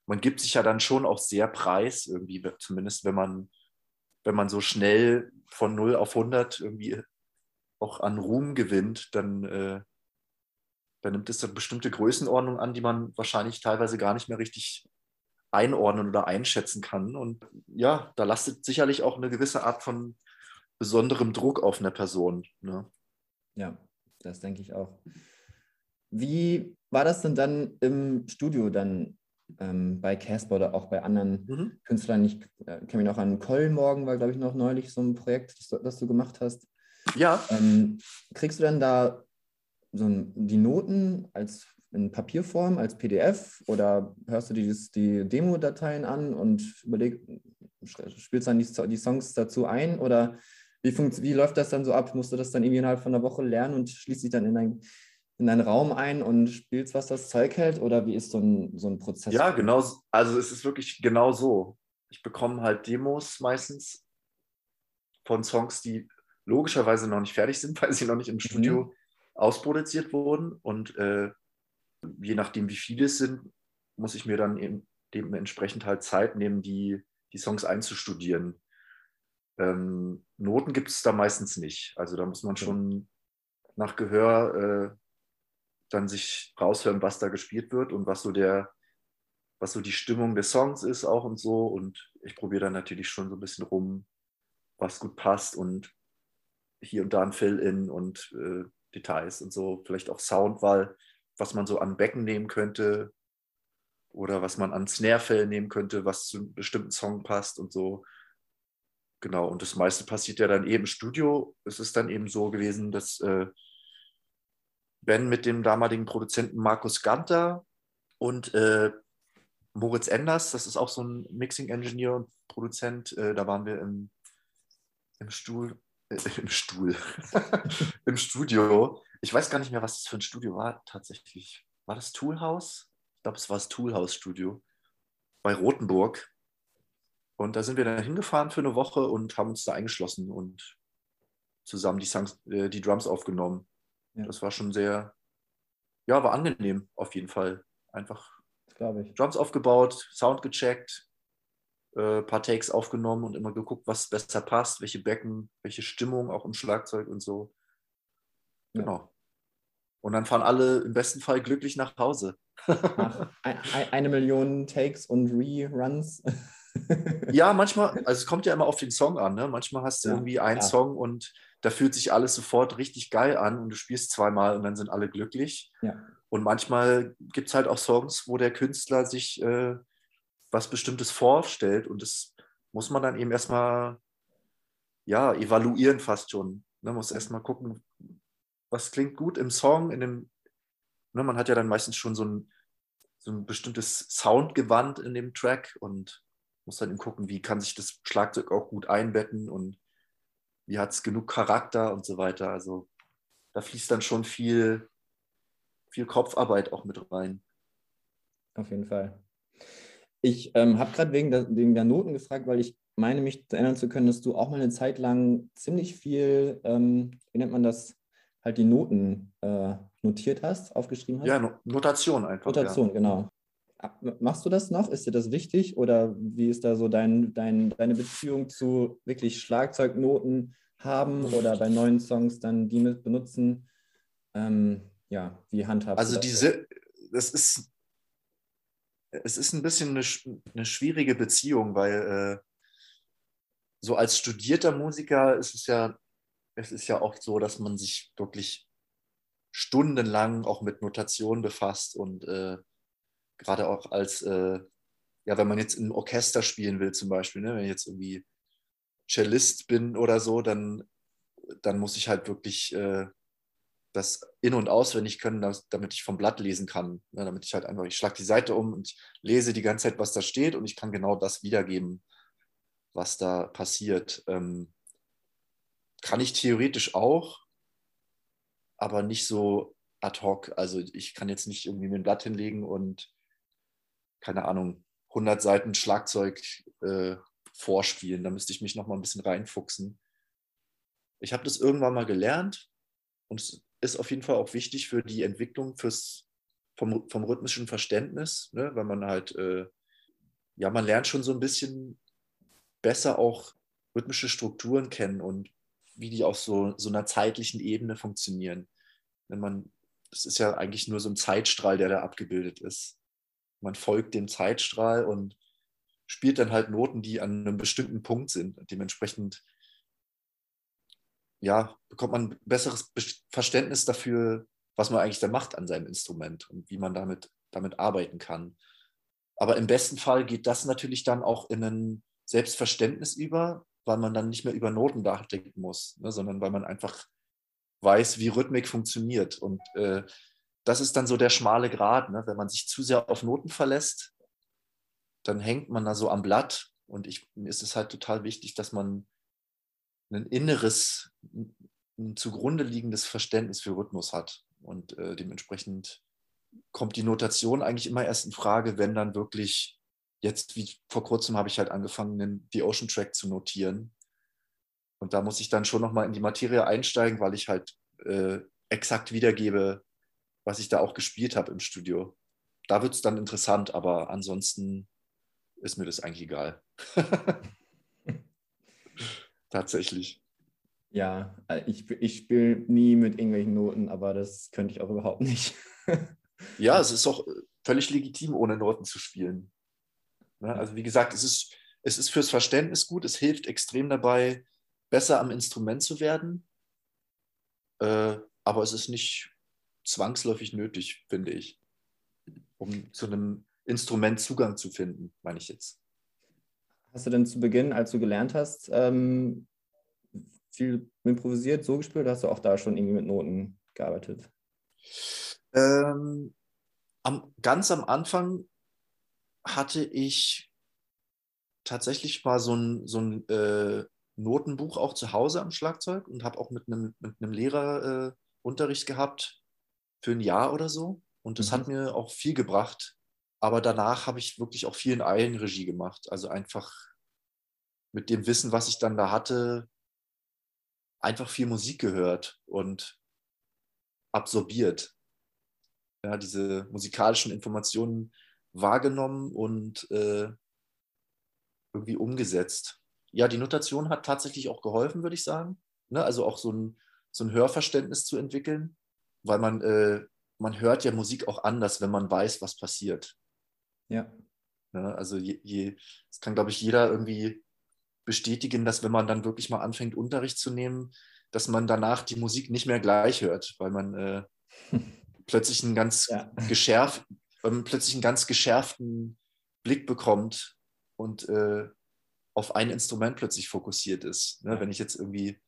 man gibt sich ja dann schon auch sehr preis, irgendwie, zumindest wenn man, wenn man so schnell von 0 auf 100 irgendwie auch an Ruhm gewinnt, dann, äh, dann nimmt es eine bestimmte Größenordnung an, die man wahrscheinlich teilweise gar nicht mehr richtig einordnen oder einschätzen kann. Und ja, da lastet sicherlich auch eine gewisse Art von besonderem Druck auf eine Person. Ne? Ja, das denke ich auch. Wie war das denn dann im Studio dann ähm, bei Casper oder auch bei anderen mhm. Künstlern? Ich äh, kenne mich noch an Kollmorgen, war glaube ich noch neulich so ein Projekt, das, das du gemacht hast. Ja. Ähm, kriegst du dann da so ein, die Noten als in Papierform, als PDF oder hörst du die, die Demo-Dateien an und überleg, spielst dann die, die Songs dazu ein oder wie, wie läuft das dann so ab? Musst du das dann irgendwie innerhalb von einer Woche lernen und schließt dich dann in dein in einen Raum ein und spielst, was das Zeug hält? Oder wie ist so ein, so ein Prozess? Ja, genau. Also es ist wirklich genau so. Ich bekomme halt Demos meistens von Songs, die logischerweise noch nicht fertig sind, weil sie noch nicht im Studio mhm. ausproduziert wurden. Und äh, je nachdem, wie viele es sind, muss ich mir dann eben dementsprechend halt Zeit nehmen, die, die Songs einzustudieren. Ähm, Noten gibt es da meistens nicht. Also da muss man schon nach Gehör äh, dann sich raushören, was da gespielt wird und was so der, was so die Stimmung des Songs ist auch und so. Und ich probiere dann natürlich schon so ein bisschen rum, was gut passt und hier und da ein Fill-In und äh, Details und so, vielleicht auch Soundwahl, was man so an Becken nehmen könnte oder was man an Snare-Fällen nehmen könnte, was zu einem bestimmten Song passt und so. Genau, und das meiste passiert ja dann eben im Studio. Es ist dann eben so gewesen, dass äh, Ben mit dem damaligen Produzenten Markus Ganter und äh, Moritz Enders, das ist auch so ein Mixing-Engineer und Produzent, äh, da waren wir im, im Stuhl, äh, im Stuhl, im Studio. Ich weiß gar nicht mehr, was das für ein Studio war tatsächlich. War das Toolhouse? Ich glaube, es war das Toolhouse-Studio bei Rothenburg. Und da sind wir dann hingefahren für eine Woche und haben uns da eingeschlossen und zusammen die, Songs, äh, die Drums aufgenommen. Ja. Das war schon sehr, ja, war angenehm auf jeden Fall. Einfach Drums aufgebaut, Sound gecheckt, ein äh, paar Takes aufgenommen und immer geguckt, was besser passt, welche Becken, welche Stimmung auch im Schlagzeug und so. Genau. Ja. Und dann fahren alle im besten Fall glücklich nach Hause. Ach, ein, eine Million Takes und Reruns. ja, manchmal, also es kommt ja immer auf den Song an. Ne? Manchmal hast du ja, irgendwie einen ja. Song und da fühlt sich alles sofort richtig geil an und du spielst zweimal und dann sind alle glücklich. Ja. Und manchmal gibt es halt auch Songs, wo der Künstler sich äh, was Bestimmtes vorstellt und das muss man dann eben erstmal ja, evaluieren fast schon. Man ne? muss erstmal gucken, was klingt gut im Song, in dem, ne, man hat ja dann meistens schon so ein, so ein bestimmtes Soundgewand in dem Track und muss dann eben gucken, wie kann sich das Schlagzeug auch gut einbetten und wie hat es genug Charakter und so weiter. Also da fließt dann schon viel, viel Kopfarbeit auch mit rein. Auf jeden Fall. Ich ähm, habe gerade wegen, der, wegen der Noten gefragt, weil ich meine, mich erinnern zu können, dass du auch mal eine Zeit lang ziemlich viel, ähm, wie nennt man das, halt die Noten äh, notiert hast, aufgeschrieben hast. Ja, Notation einfach. Notation, ja. genau. Machst du das noch? Ist dir das wichtig? Oder wie ist da so dein, dein, deine Beziehung zu wirklich Schlagzeugnoten haben oder bei neuen Songs dann die mit benutzen? Ähm, ja, wie handhabst also du das? Also diese, das ist, es ist ein bisschen eine, eine schwierige Beziehung, weil äh, so als studierter Musiker ist es ja, es ist ja auch so, dass man sich wirklich stundenlang auch mit Notation befasst und äh, gerade auch als äh, ja, wenn man jetzt im Orchester spielen will zum Beispiel, ne, wenn ich jetzt irgendwie Cellist bin oder so, dann, dann muss ich halt wirklich äh, das in- und auswendig können, damit ich vom Blatt lesen kann. Ne, damit ich halt einfach, ich schlage die Seite um und lese die ganze Zeit, was da steht und ich kann genau das wiedergeben, was da passiert. Ähm, kann ich theoretisch auch, aber nicht so ad hoc. Also ich kann jetzt nicht irgendwie mir ein Blatt hinlegen und keine Ahnung, 100 Seiten Schlagzeug äh, vorspielen. Da müsste ich mich noch mal ein bisschen reinfuchsen. Ich habe das irgendwann mal gelernt und es ist auf jeden Fall auch wichtig für die Entwicklung fürs, vom, vom rhythmischen Verständnis, ne? weil man halt, äh, ja, man lernt schon so ein bisschen besser auch rhythmische Strukturen kennen und wie die auf so, so einer zeitlichen Ebene funktionieren. Wenn man, das ist ja eigentlich nur so ein Zeitstrahl, der da abgebildet ist. Man folgt dem Zeitstrahl und spielt dann halt Noten, die an einem bestimmten Punkt sind. Dementsprechend ja, bekommt man ein besseres Verständnis dafür, was man eigentlich da macht an seinem Instrument und wie man damit, damit arbeiten kann. Aber im besten Fall geht das natürlich dann auch in ein Selbstverständnis über, weil man dann nicht mehr über Noten nachdenken muss, ne, sondern weil man einfach weiß, wie Rhythmik funktioniert. Und äh, das ist dann so der schmale Grat. Ne? Wenn man sich zu sehr auf Noten verlässt, dann hängt man da so am Blatt. Und ich, mir ist es halt total wichtig, dass man ein inneres, ein zugrunde liegendes Verständnis für Rhythmus hat. Und äh, dementsprechend kommt die Notation eigentlich immer erst in Frage, wenn dann wirklich, jetzt wie vor kurzem habe ich halt angefangen, den, die Ocean Track zu notieren. Und da muss ich dann schon nochmal in die Materie einsteigen, weil ich halt äh, exakt wiedergebe, was ich da auch gespielt habe im Studio. Da wird es dann interessant, aber ansonsten ist mir das eigentlich egal. Tatsächlich. Ja, äh, ich, ich spiele nie mit irgendwelchen Noten, aber das könnte ich auch überhaupt nicht. ja, es ist auch völlig legitim, ohne Noten zu spielen. Ne, also wie gesagt, es ist, es ist fürs Verständnis gut, es hilft extrem dabei, besser am Instrument zu werden. Äh, aber es ist nicht zwangsläufig nötig, finde ich, um zu einem Instrument Zugang zu finden, meine ich jetzt. Hast du denn zu Beginn, als du gelernt hast, ähm, viel improvisiert, so gespielt, oder hast du auch da schon irgendwie mit Noten gearbeitet? Ähm, am, ganz am Anfang hatte ich tatsächlich mal so ein, so ein äh, Notenbuch auch zu Hause am Schlagzeug und habe auch mit einem, mit einem Lehrer äh, Unterricht gehabt für ein Jahr oder so. Und das mhm. hat mir auch viel gebracht, aber danach habe ich wirklich auch viel in Eigenregie gemacht. Also einfach mit dem Wissen, was ich dann da hatte, einfach viel Musik gehört und absorbiert. Ja, diese musikalischen Informationen wahrgenommen und äh, irgendwie umgesetzt. Ja, die Notation hat tatsächlich auch geholfen, würde ich sagen. Ne? Also auch so ein, so ein Hörverständnis zu entwickeln, weil man, äh, man hört ja Musik auch anders, wenn man weiß, was passiert. Ja. Ne? Also je, je, das kann, glaube ich, jeder irgendwie bestätigen, dass wenn man dann wirklich mal anfängt, Unterricht zu nehmen, dass man danach die Musik nicht mehr gleich hört, weil man äh, plötzlich einen ganz ja. geschärft, weil man plötzlich einen ganz geschärften Blick bekommt und äh, auf ein Instrument plötzlich fokussiert ist. Ne? Wenn ich jetzt irgendwie,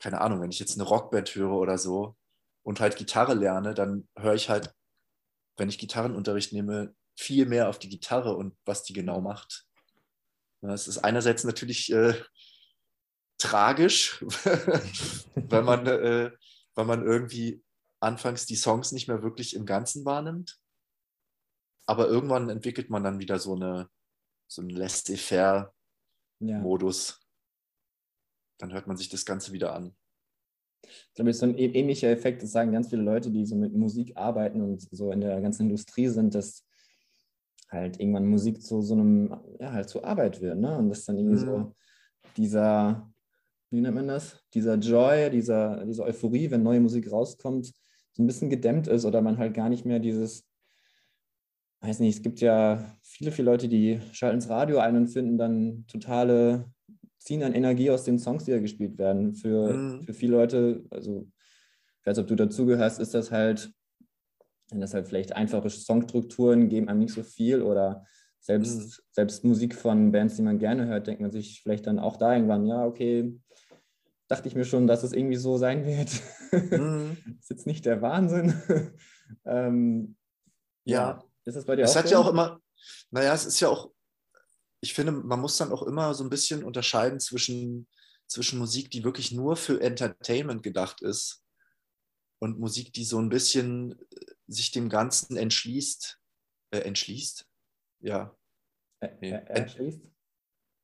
keine Ahnung, wenn ich jetzt eine Rockband höre oder so und halt Gitarre lerne, dann höre ich halt, wenn ich Gitarrenunterricht nehme, viel mehr auf die Gitarre und was die genau macht. Es ist einerseits natürlich äh, tragisch, weil, man, äh, weil man irgendwie anfangs die Songs nicht mehr wirklich im Ganzen wahrnimmt. Aber irgendwann entwickelt man dann wieder so, eine, so einen Laissez-faire-Modus. Ja. Dann hört man sich das Ganze wieder an. Ich glaube, es ist so ein ähnlicher Effekt, das sagen ganz viele Leute, die so mit Musik arbeiten und so in der ganzen Industrie sind, dass halt irgendwann Musik zu so einem, ja, halt zur Arbeit wird, ne? Und das dann irgendwie mhm. so dieser, wie nennt man das? Dieser Joy, dieser, diese Euphorie, wenn neue Musik rauskommt, so ein bisschen gedämmt ist oder man halt gar nicht mehr dieses, weiß nicht, es gibt ja viele, viele Leute, die schalten ins Radio ein und finden dann totale, ziehen dann Energie aus den Songs, die da gespielt werden. Für, mhm. für viele Leute, also ich weiß, ob du dazugehörst, ist das halt wenn das halt vielleicht einfache Songstrukturen geben einem nicht so viel oder Selbst, mhm. selbst Musik von Bands, die man gerne hört, denkt man sich vielleicht dann auch da irgendwann, ja, okay, dachte ich mir schon, dass es irgendwie so sein wird. Mhm. ist jetzt nicht der Wahnsinn. ähm, ja. ja. Ist das bei dir es auch? Es hat so? ja auch immer, naja, es ist ja auch, ich finde, man muss dann auch immer so ein bisschen unterscheiden zwischen, zwischen Musik, die wirklich nur für Entertainment gedacht ist und Musik, die so ein bisschen äh, sich dem Ganzen entschließt. Äh, entschließt? Ja. Nee. Entschließt?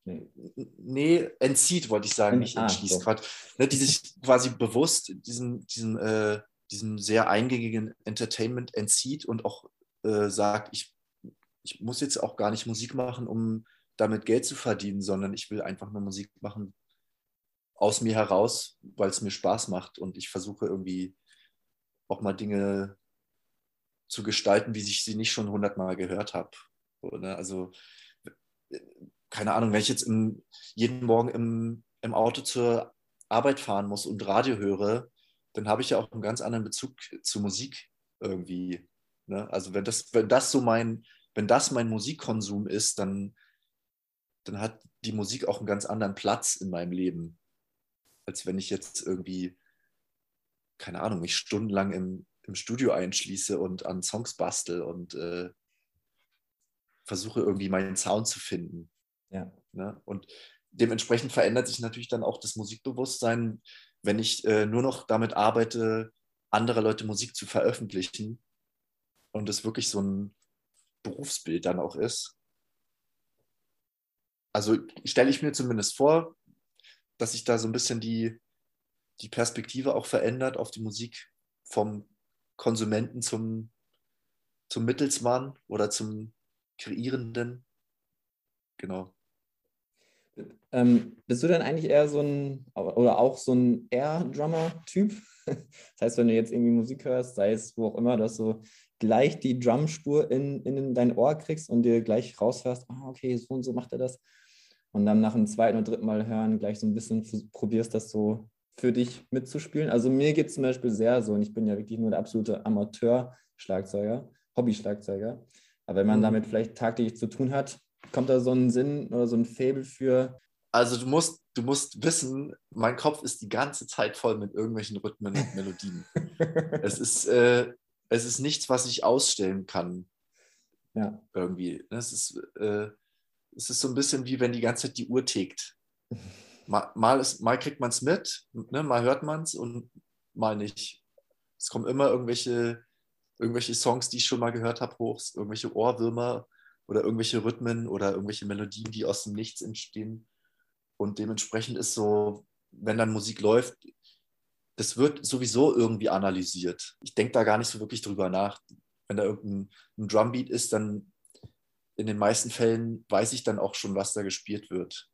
Nee. nee, entzieht, wollte ich sagen, nicht ah, entschließt so. Ne, die sich quasi bewusst diesem, diesem, äh, diesem sehr eingängigen Entertainment entzieht und auch äh, sagt, ich, ich muss jetzt auch gar nicht Musik machen, um damit Geld zu verdienen, sondern ich will einfach nur Musik machen aus mir heraus, weil es mir Spaß macht und ich versuche irgendwie auch mal Dinge zu gestalten, wie ich sie nicht schon hundertmal gehört habe. Also, keine Ahnung, wenn ich jetzt im, jeden Morgen im, im Auto zur Arbeit fahren muss und Radio höre, dann habe ich ja auch einen ganz anderen Bezug zu Musik irgendwie. Ne? Also wenn das, wenn das so mein, wenn das mein Musikkonsum ist, dann, dann hat die Musik auch einen ganz anderen Platz in meinem Leben, als wenn ich jetzt irgendwie, keine Ahnung, mich stundenlang im, im Studio einschließe und an Songs bastel und äh, versuche irgendwie meinen Sound zu finden. Ja. Ne? Und dementsprechend verändert sich natürlich dann auch das Musikbewusstsein, wenn ich äh, nur noch damit arbeite, andere Leute Musik zu veröffentlichen und es wirklich so ein Berufsbild dann auch ist. Also stelle ich mir zumindest vor, dass sich da so ein bisschen die, die Perspektive auch verändert auf die Musik vom Konsumenten zum, zum Mittelsmann oder zum Kreierenden. Genau. Ähm, bist du denn eigentlich eher so ein, oder auch so ein Air-Drummer-Typ? Das heißt, wenn du jetzt irgendwie Musik hörst, sei es wo auch immer, dass du gleich die Drumspur in, in dein Ohr kriegst und dir gleich raushörst, ah, okay, so und so macht er das. Und dann nach dem zweiten oder dritten Mal hören, gleich so ein bisschen probierst, das so für dich mitzuspielen. Also mir geht es zum Beispiel sehr so, und ich bin ja wirklich nur der absolute Amateur-Schlagzeuger, Hobby-Schlagzeuger. Aber wenn man mhm. damit vielleicht tagtäglich zu tun hat, kommt da so ein Sinn oder so ein Faible für. Also du musst, du musst wissen, mein Kopf ist die ganze Zeit voll mit irgendwelchen Rhythmen und Melodien. es, ist, äh, es ist nichts, was ich ausstellen kann. Ja. Irgendwie. Es ist, äh, es ist so ein bisschen wie wenn die ganze Zeit die Uhr tickt. Mal, mal, ist, mal kriegt man es mit, ne? mal hört man es und mal nicht. Es kommen immer irgendwelche, irgendwelche Songs, die ich schon mal gehört habe, hoch, irgendwelche Ohrwürmer oder irgendwelche Rhythmen oder irgendwelche Melodien, die aus dem Nichts entstehen. Und dementsprechend ist so, wenn dann Musik läuft, das wird sowieso irgendwie analysiert. Ich denke da gar nicht so wirklich drüber nach. Wenn da irgendein Drumbeat ist, dann in den meisten Fällen weiß ich dann auch schon, was da gespielt wird.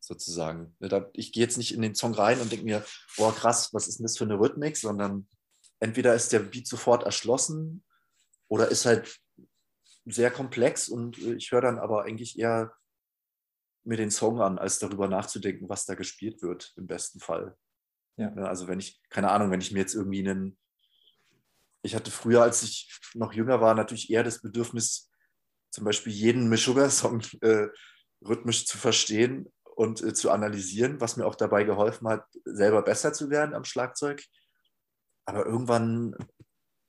Sozusagen. Ich gehe jetzt nicht in den Song rein und denke mir, boah, krass, was ist denn das für eine Rhythmik, sondern entweder ist der Beat sofort erschlossen oder ist halt sehr komplex und äh, ich höre dann aber eigentlich eher mir den Song an, als darüber nachzudenken, was da gespielt wird, im besten Fall. Ja. Ne, also wenn ich, keine Ahnung, wenn ich mir jetzt irgendwie einen, ich hatte früher, als ich noch jünger war, natürlich eher das Bedürfnis, zum Beispiel jeden Meshuggah-Song äh, rhythmisch zu verstehen und äh, zu analysieren, was mir auch dabei geholfen hat, selber besser zu werden am Schlagzeug. Aber irgendwann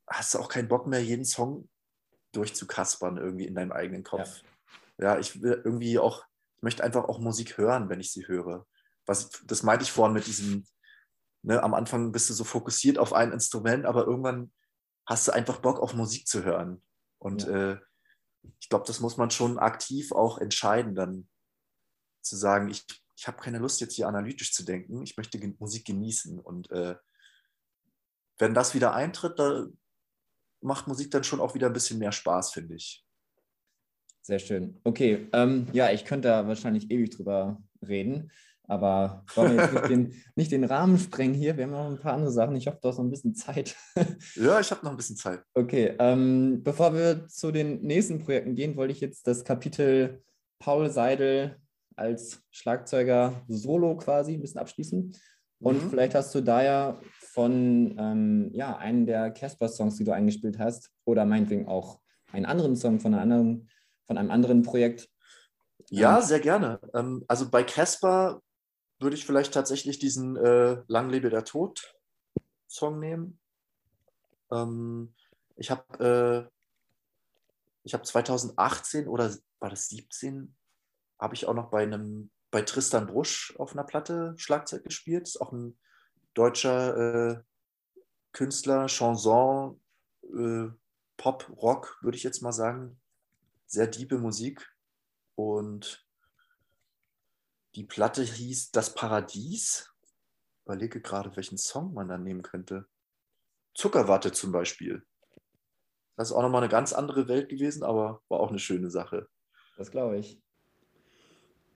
hast du auch keinen Bock mehr, jeden Song durchzukaspern irgendwie in deinem eigenen Kopf. Ja, ja ich will irgendwie auch, ich möchte einfach auch Musik hören, wenn ich sie höre. Was, das meinte ich vorhin mit diesem, ne, am Anfang bist du so fokussiert auf ein Instrument, aber irgendwann hast du einfach Bock auf Musik zu hören. Und ja. äh, ich glaube, das muss man schon aktiv auch entscheiden, dann zu sagen, ich, ich habe keine Lust jetzt hier analytisch zu denken, ich möchte Musik genießen. Und äh, wenn das wieder eintritt, da macht Musik dann schon auch wieder ein bisschen mehr Spaß, finde ich. Sehr schön. Okay, ähm, ja, ich könnte da wahrscheinlich ewig drüber reden, aber wollen wir jetzt nicht den, nicht den Rahmen sprengen hier. Wir haben noch ein paar andere Sachen. Ich hoffe, du hast noch ein bisschen Zeit. ja, ich habe noch ein bisschen Zeit. Okay, ähm, bevor wir zu den nächsten Projekten gehen, wollte ich jetzt das Kapitel Paul Seidel als Schlagzeuger solo quasi ein bisschen abschließen. Und mhm. vielleicht hast du da ja von ähm, ja, einem der Casper-Songs, die du eingespielt hast, oder meinetwegen auch einen anderen Song von einer anderen von einem anderen Projekt? Ja, sehr gerne. Ähm, also bei Casper würde ich vielleicht tatsächlich diesen äh, Lang lebe der Tod Song nehmen. Ähm, ich habe äh, ich habe 2018 oder war das 17, habe ich auch noch bei einem bei Tristan Brusch auf einer Platte Schlagzeug gespielt. Ist auch ein deutscher äh, Künstler, Chanson, äh, Pop, Rock, würde ich jetzt mal sagen. Sehr diepe Musik. Und die Platte hieß Das Paradies. Ich überlege gerade, welchen Song man dann nehmen könnte. Zuckerwatte zum Beispiel. Das ist auch nochmal eine ganz andere Welt gewesen, aber war auch eine schöne Sache. Das glaube ich.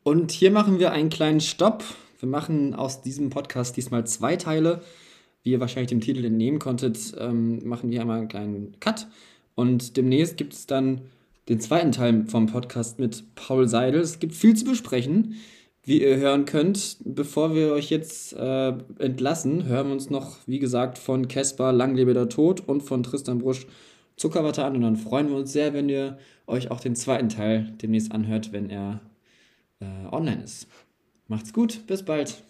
Und hier machen wir einen kleinen Stopp. Wir machen aus diesem Podcast diesmal zwei Teile. Wie ihr wahrscheinlich dem Titel entnehmen konntet, ähm, machen wir einmal einen kleinen Cut. Und demnächst gibt es dann den zweiten Teil vom Podcast mit Paul Seidel. Es gibt viel zu besprechen, wie ihr hören könnt. Bevor wir euch jetzt äh, entlassen, hören wir uns noch, wie gesagt, von Caspar Lang lebe der Tod und von Tristan Brusch Zuckerwatte an. Und dann freuen wir uns sehr, wenn ihr euch auch den zweiten Teil demnächst anhört, wenn er äh, online ist. Macht's gut, bis bald.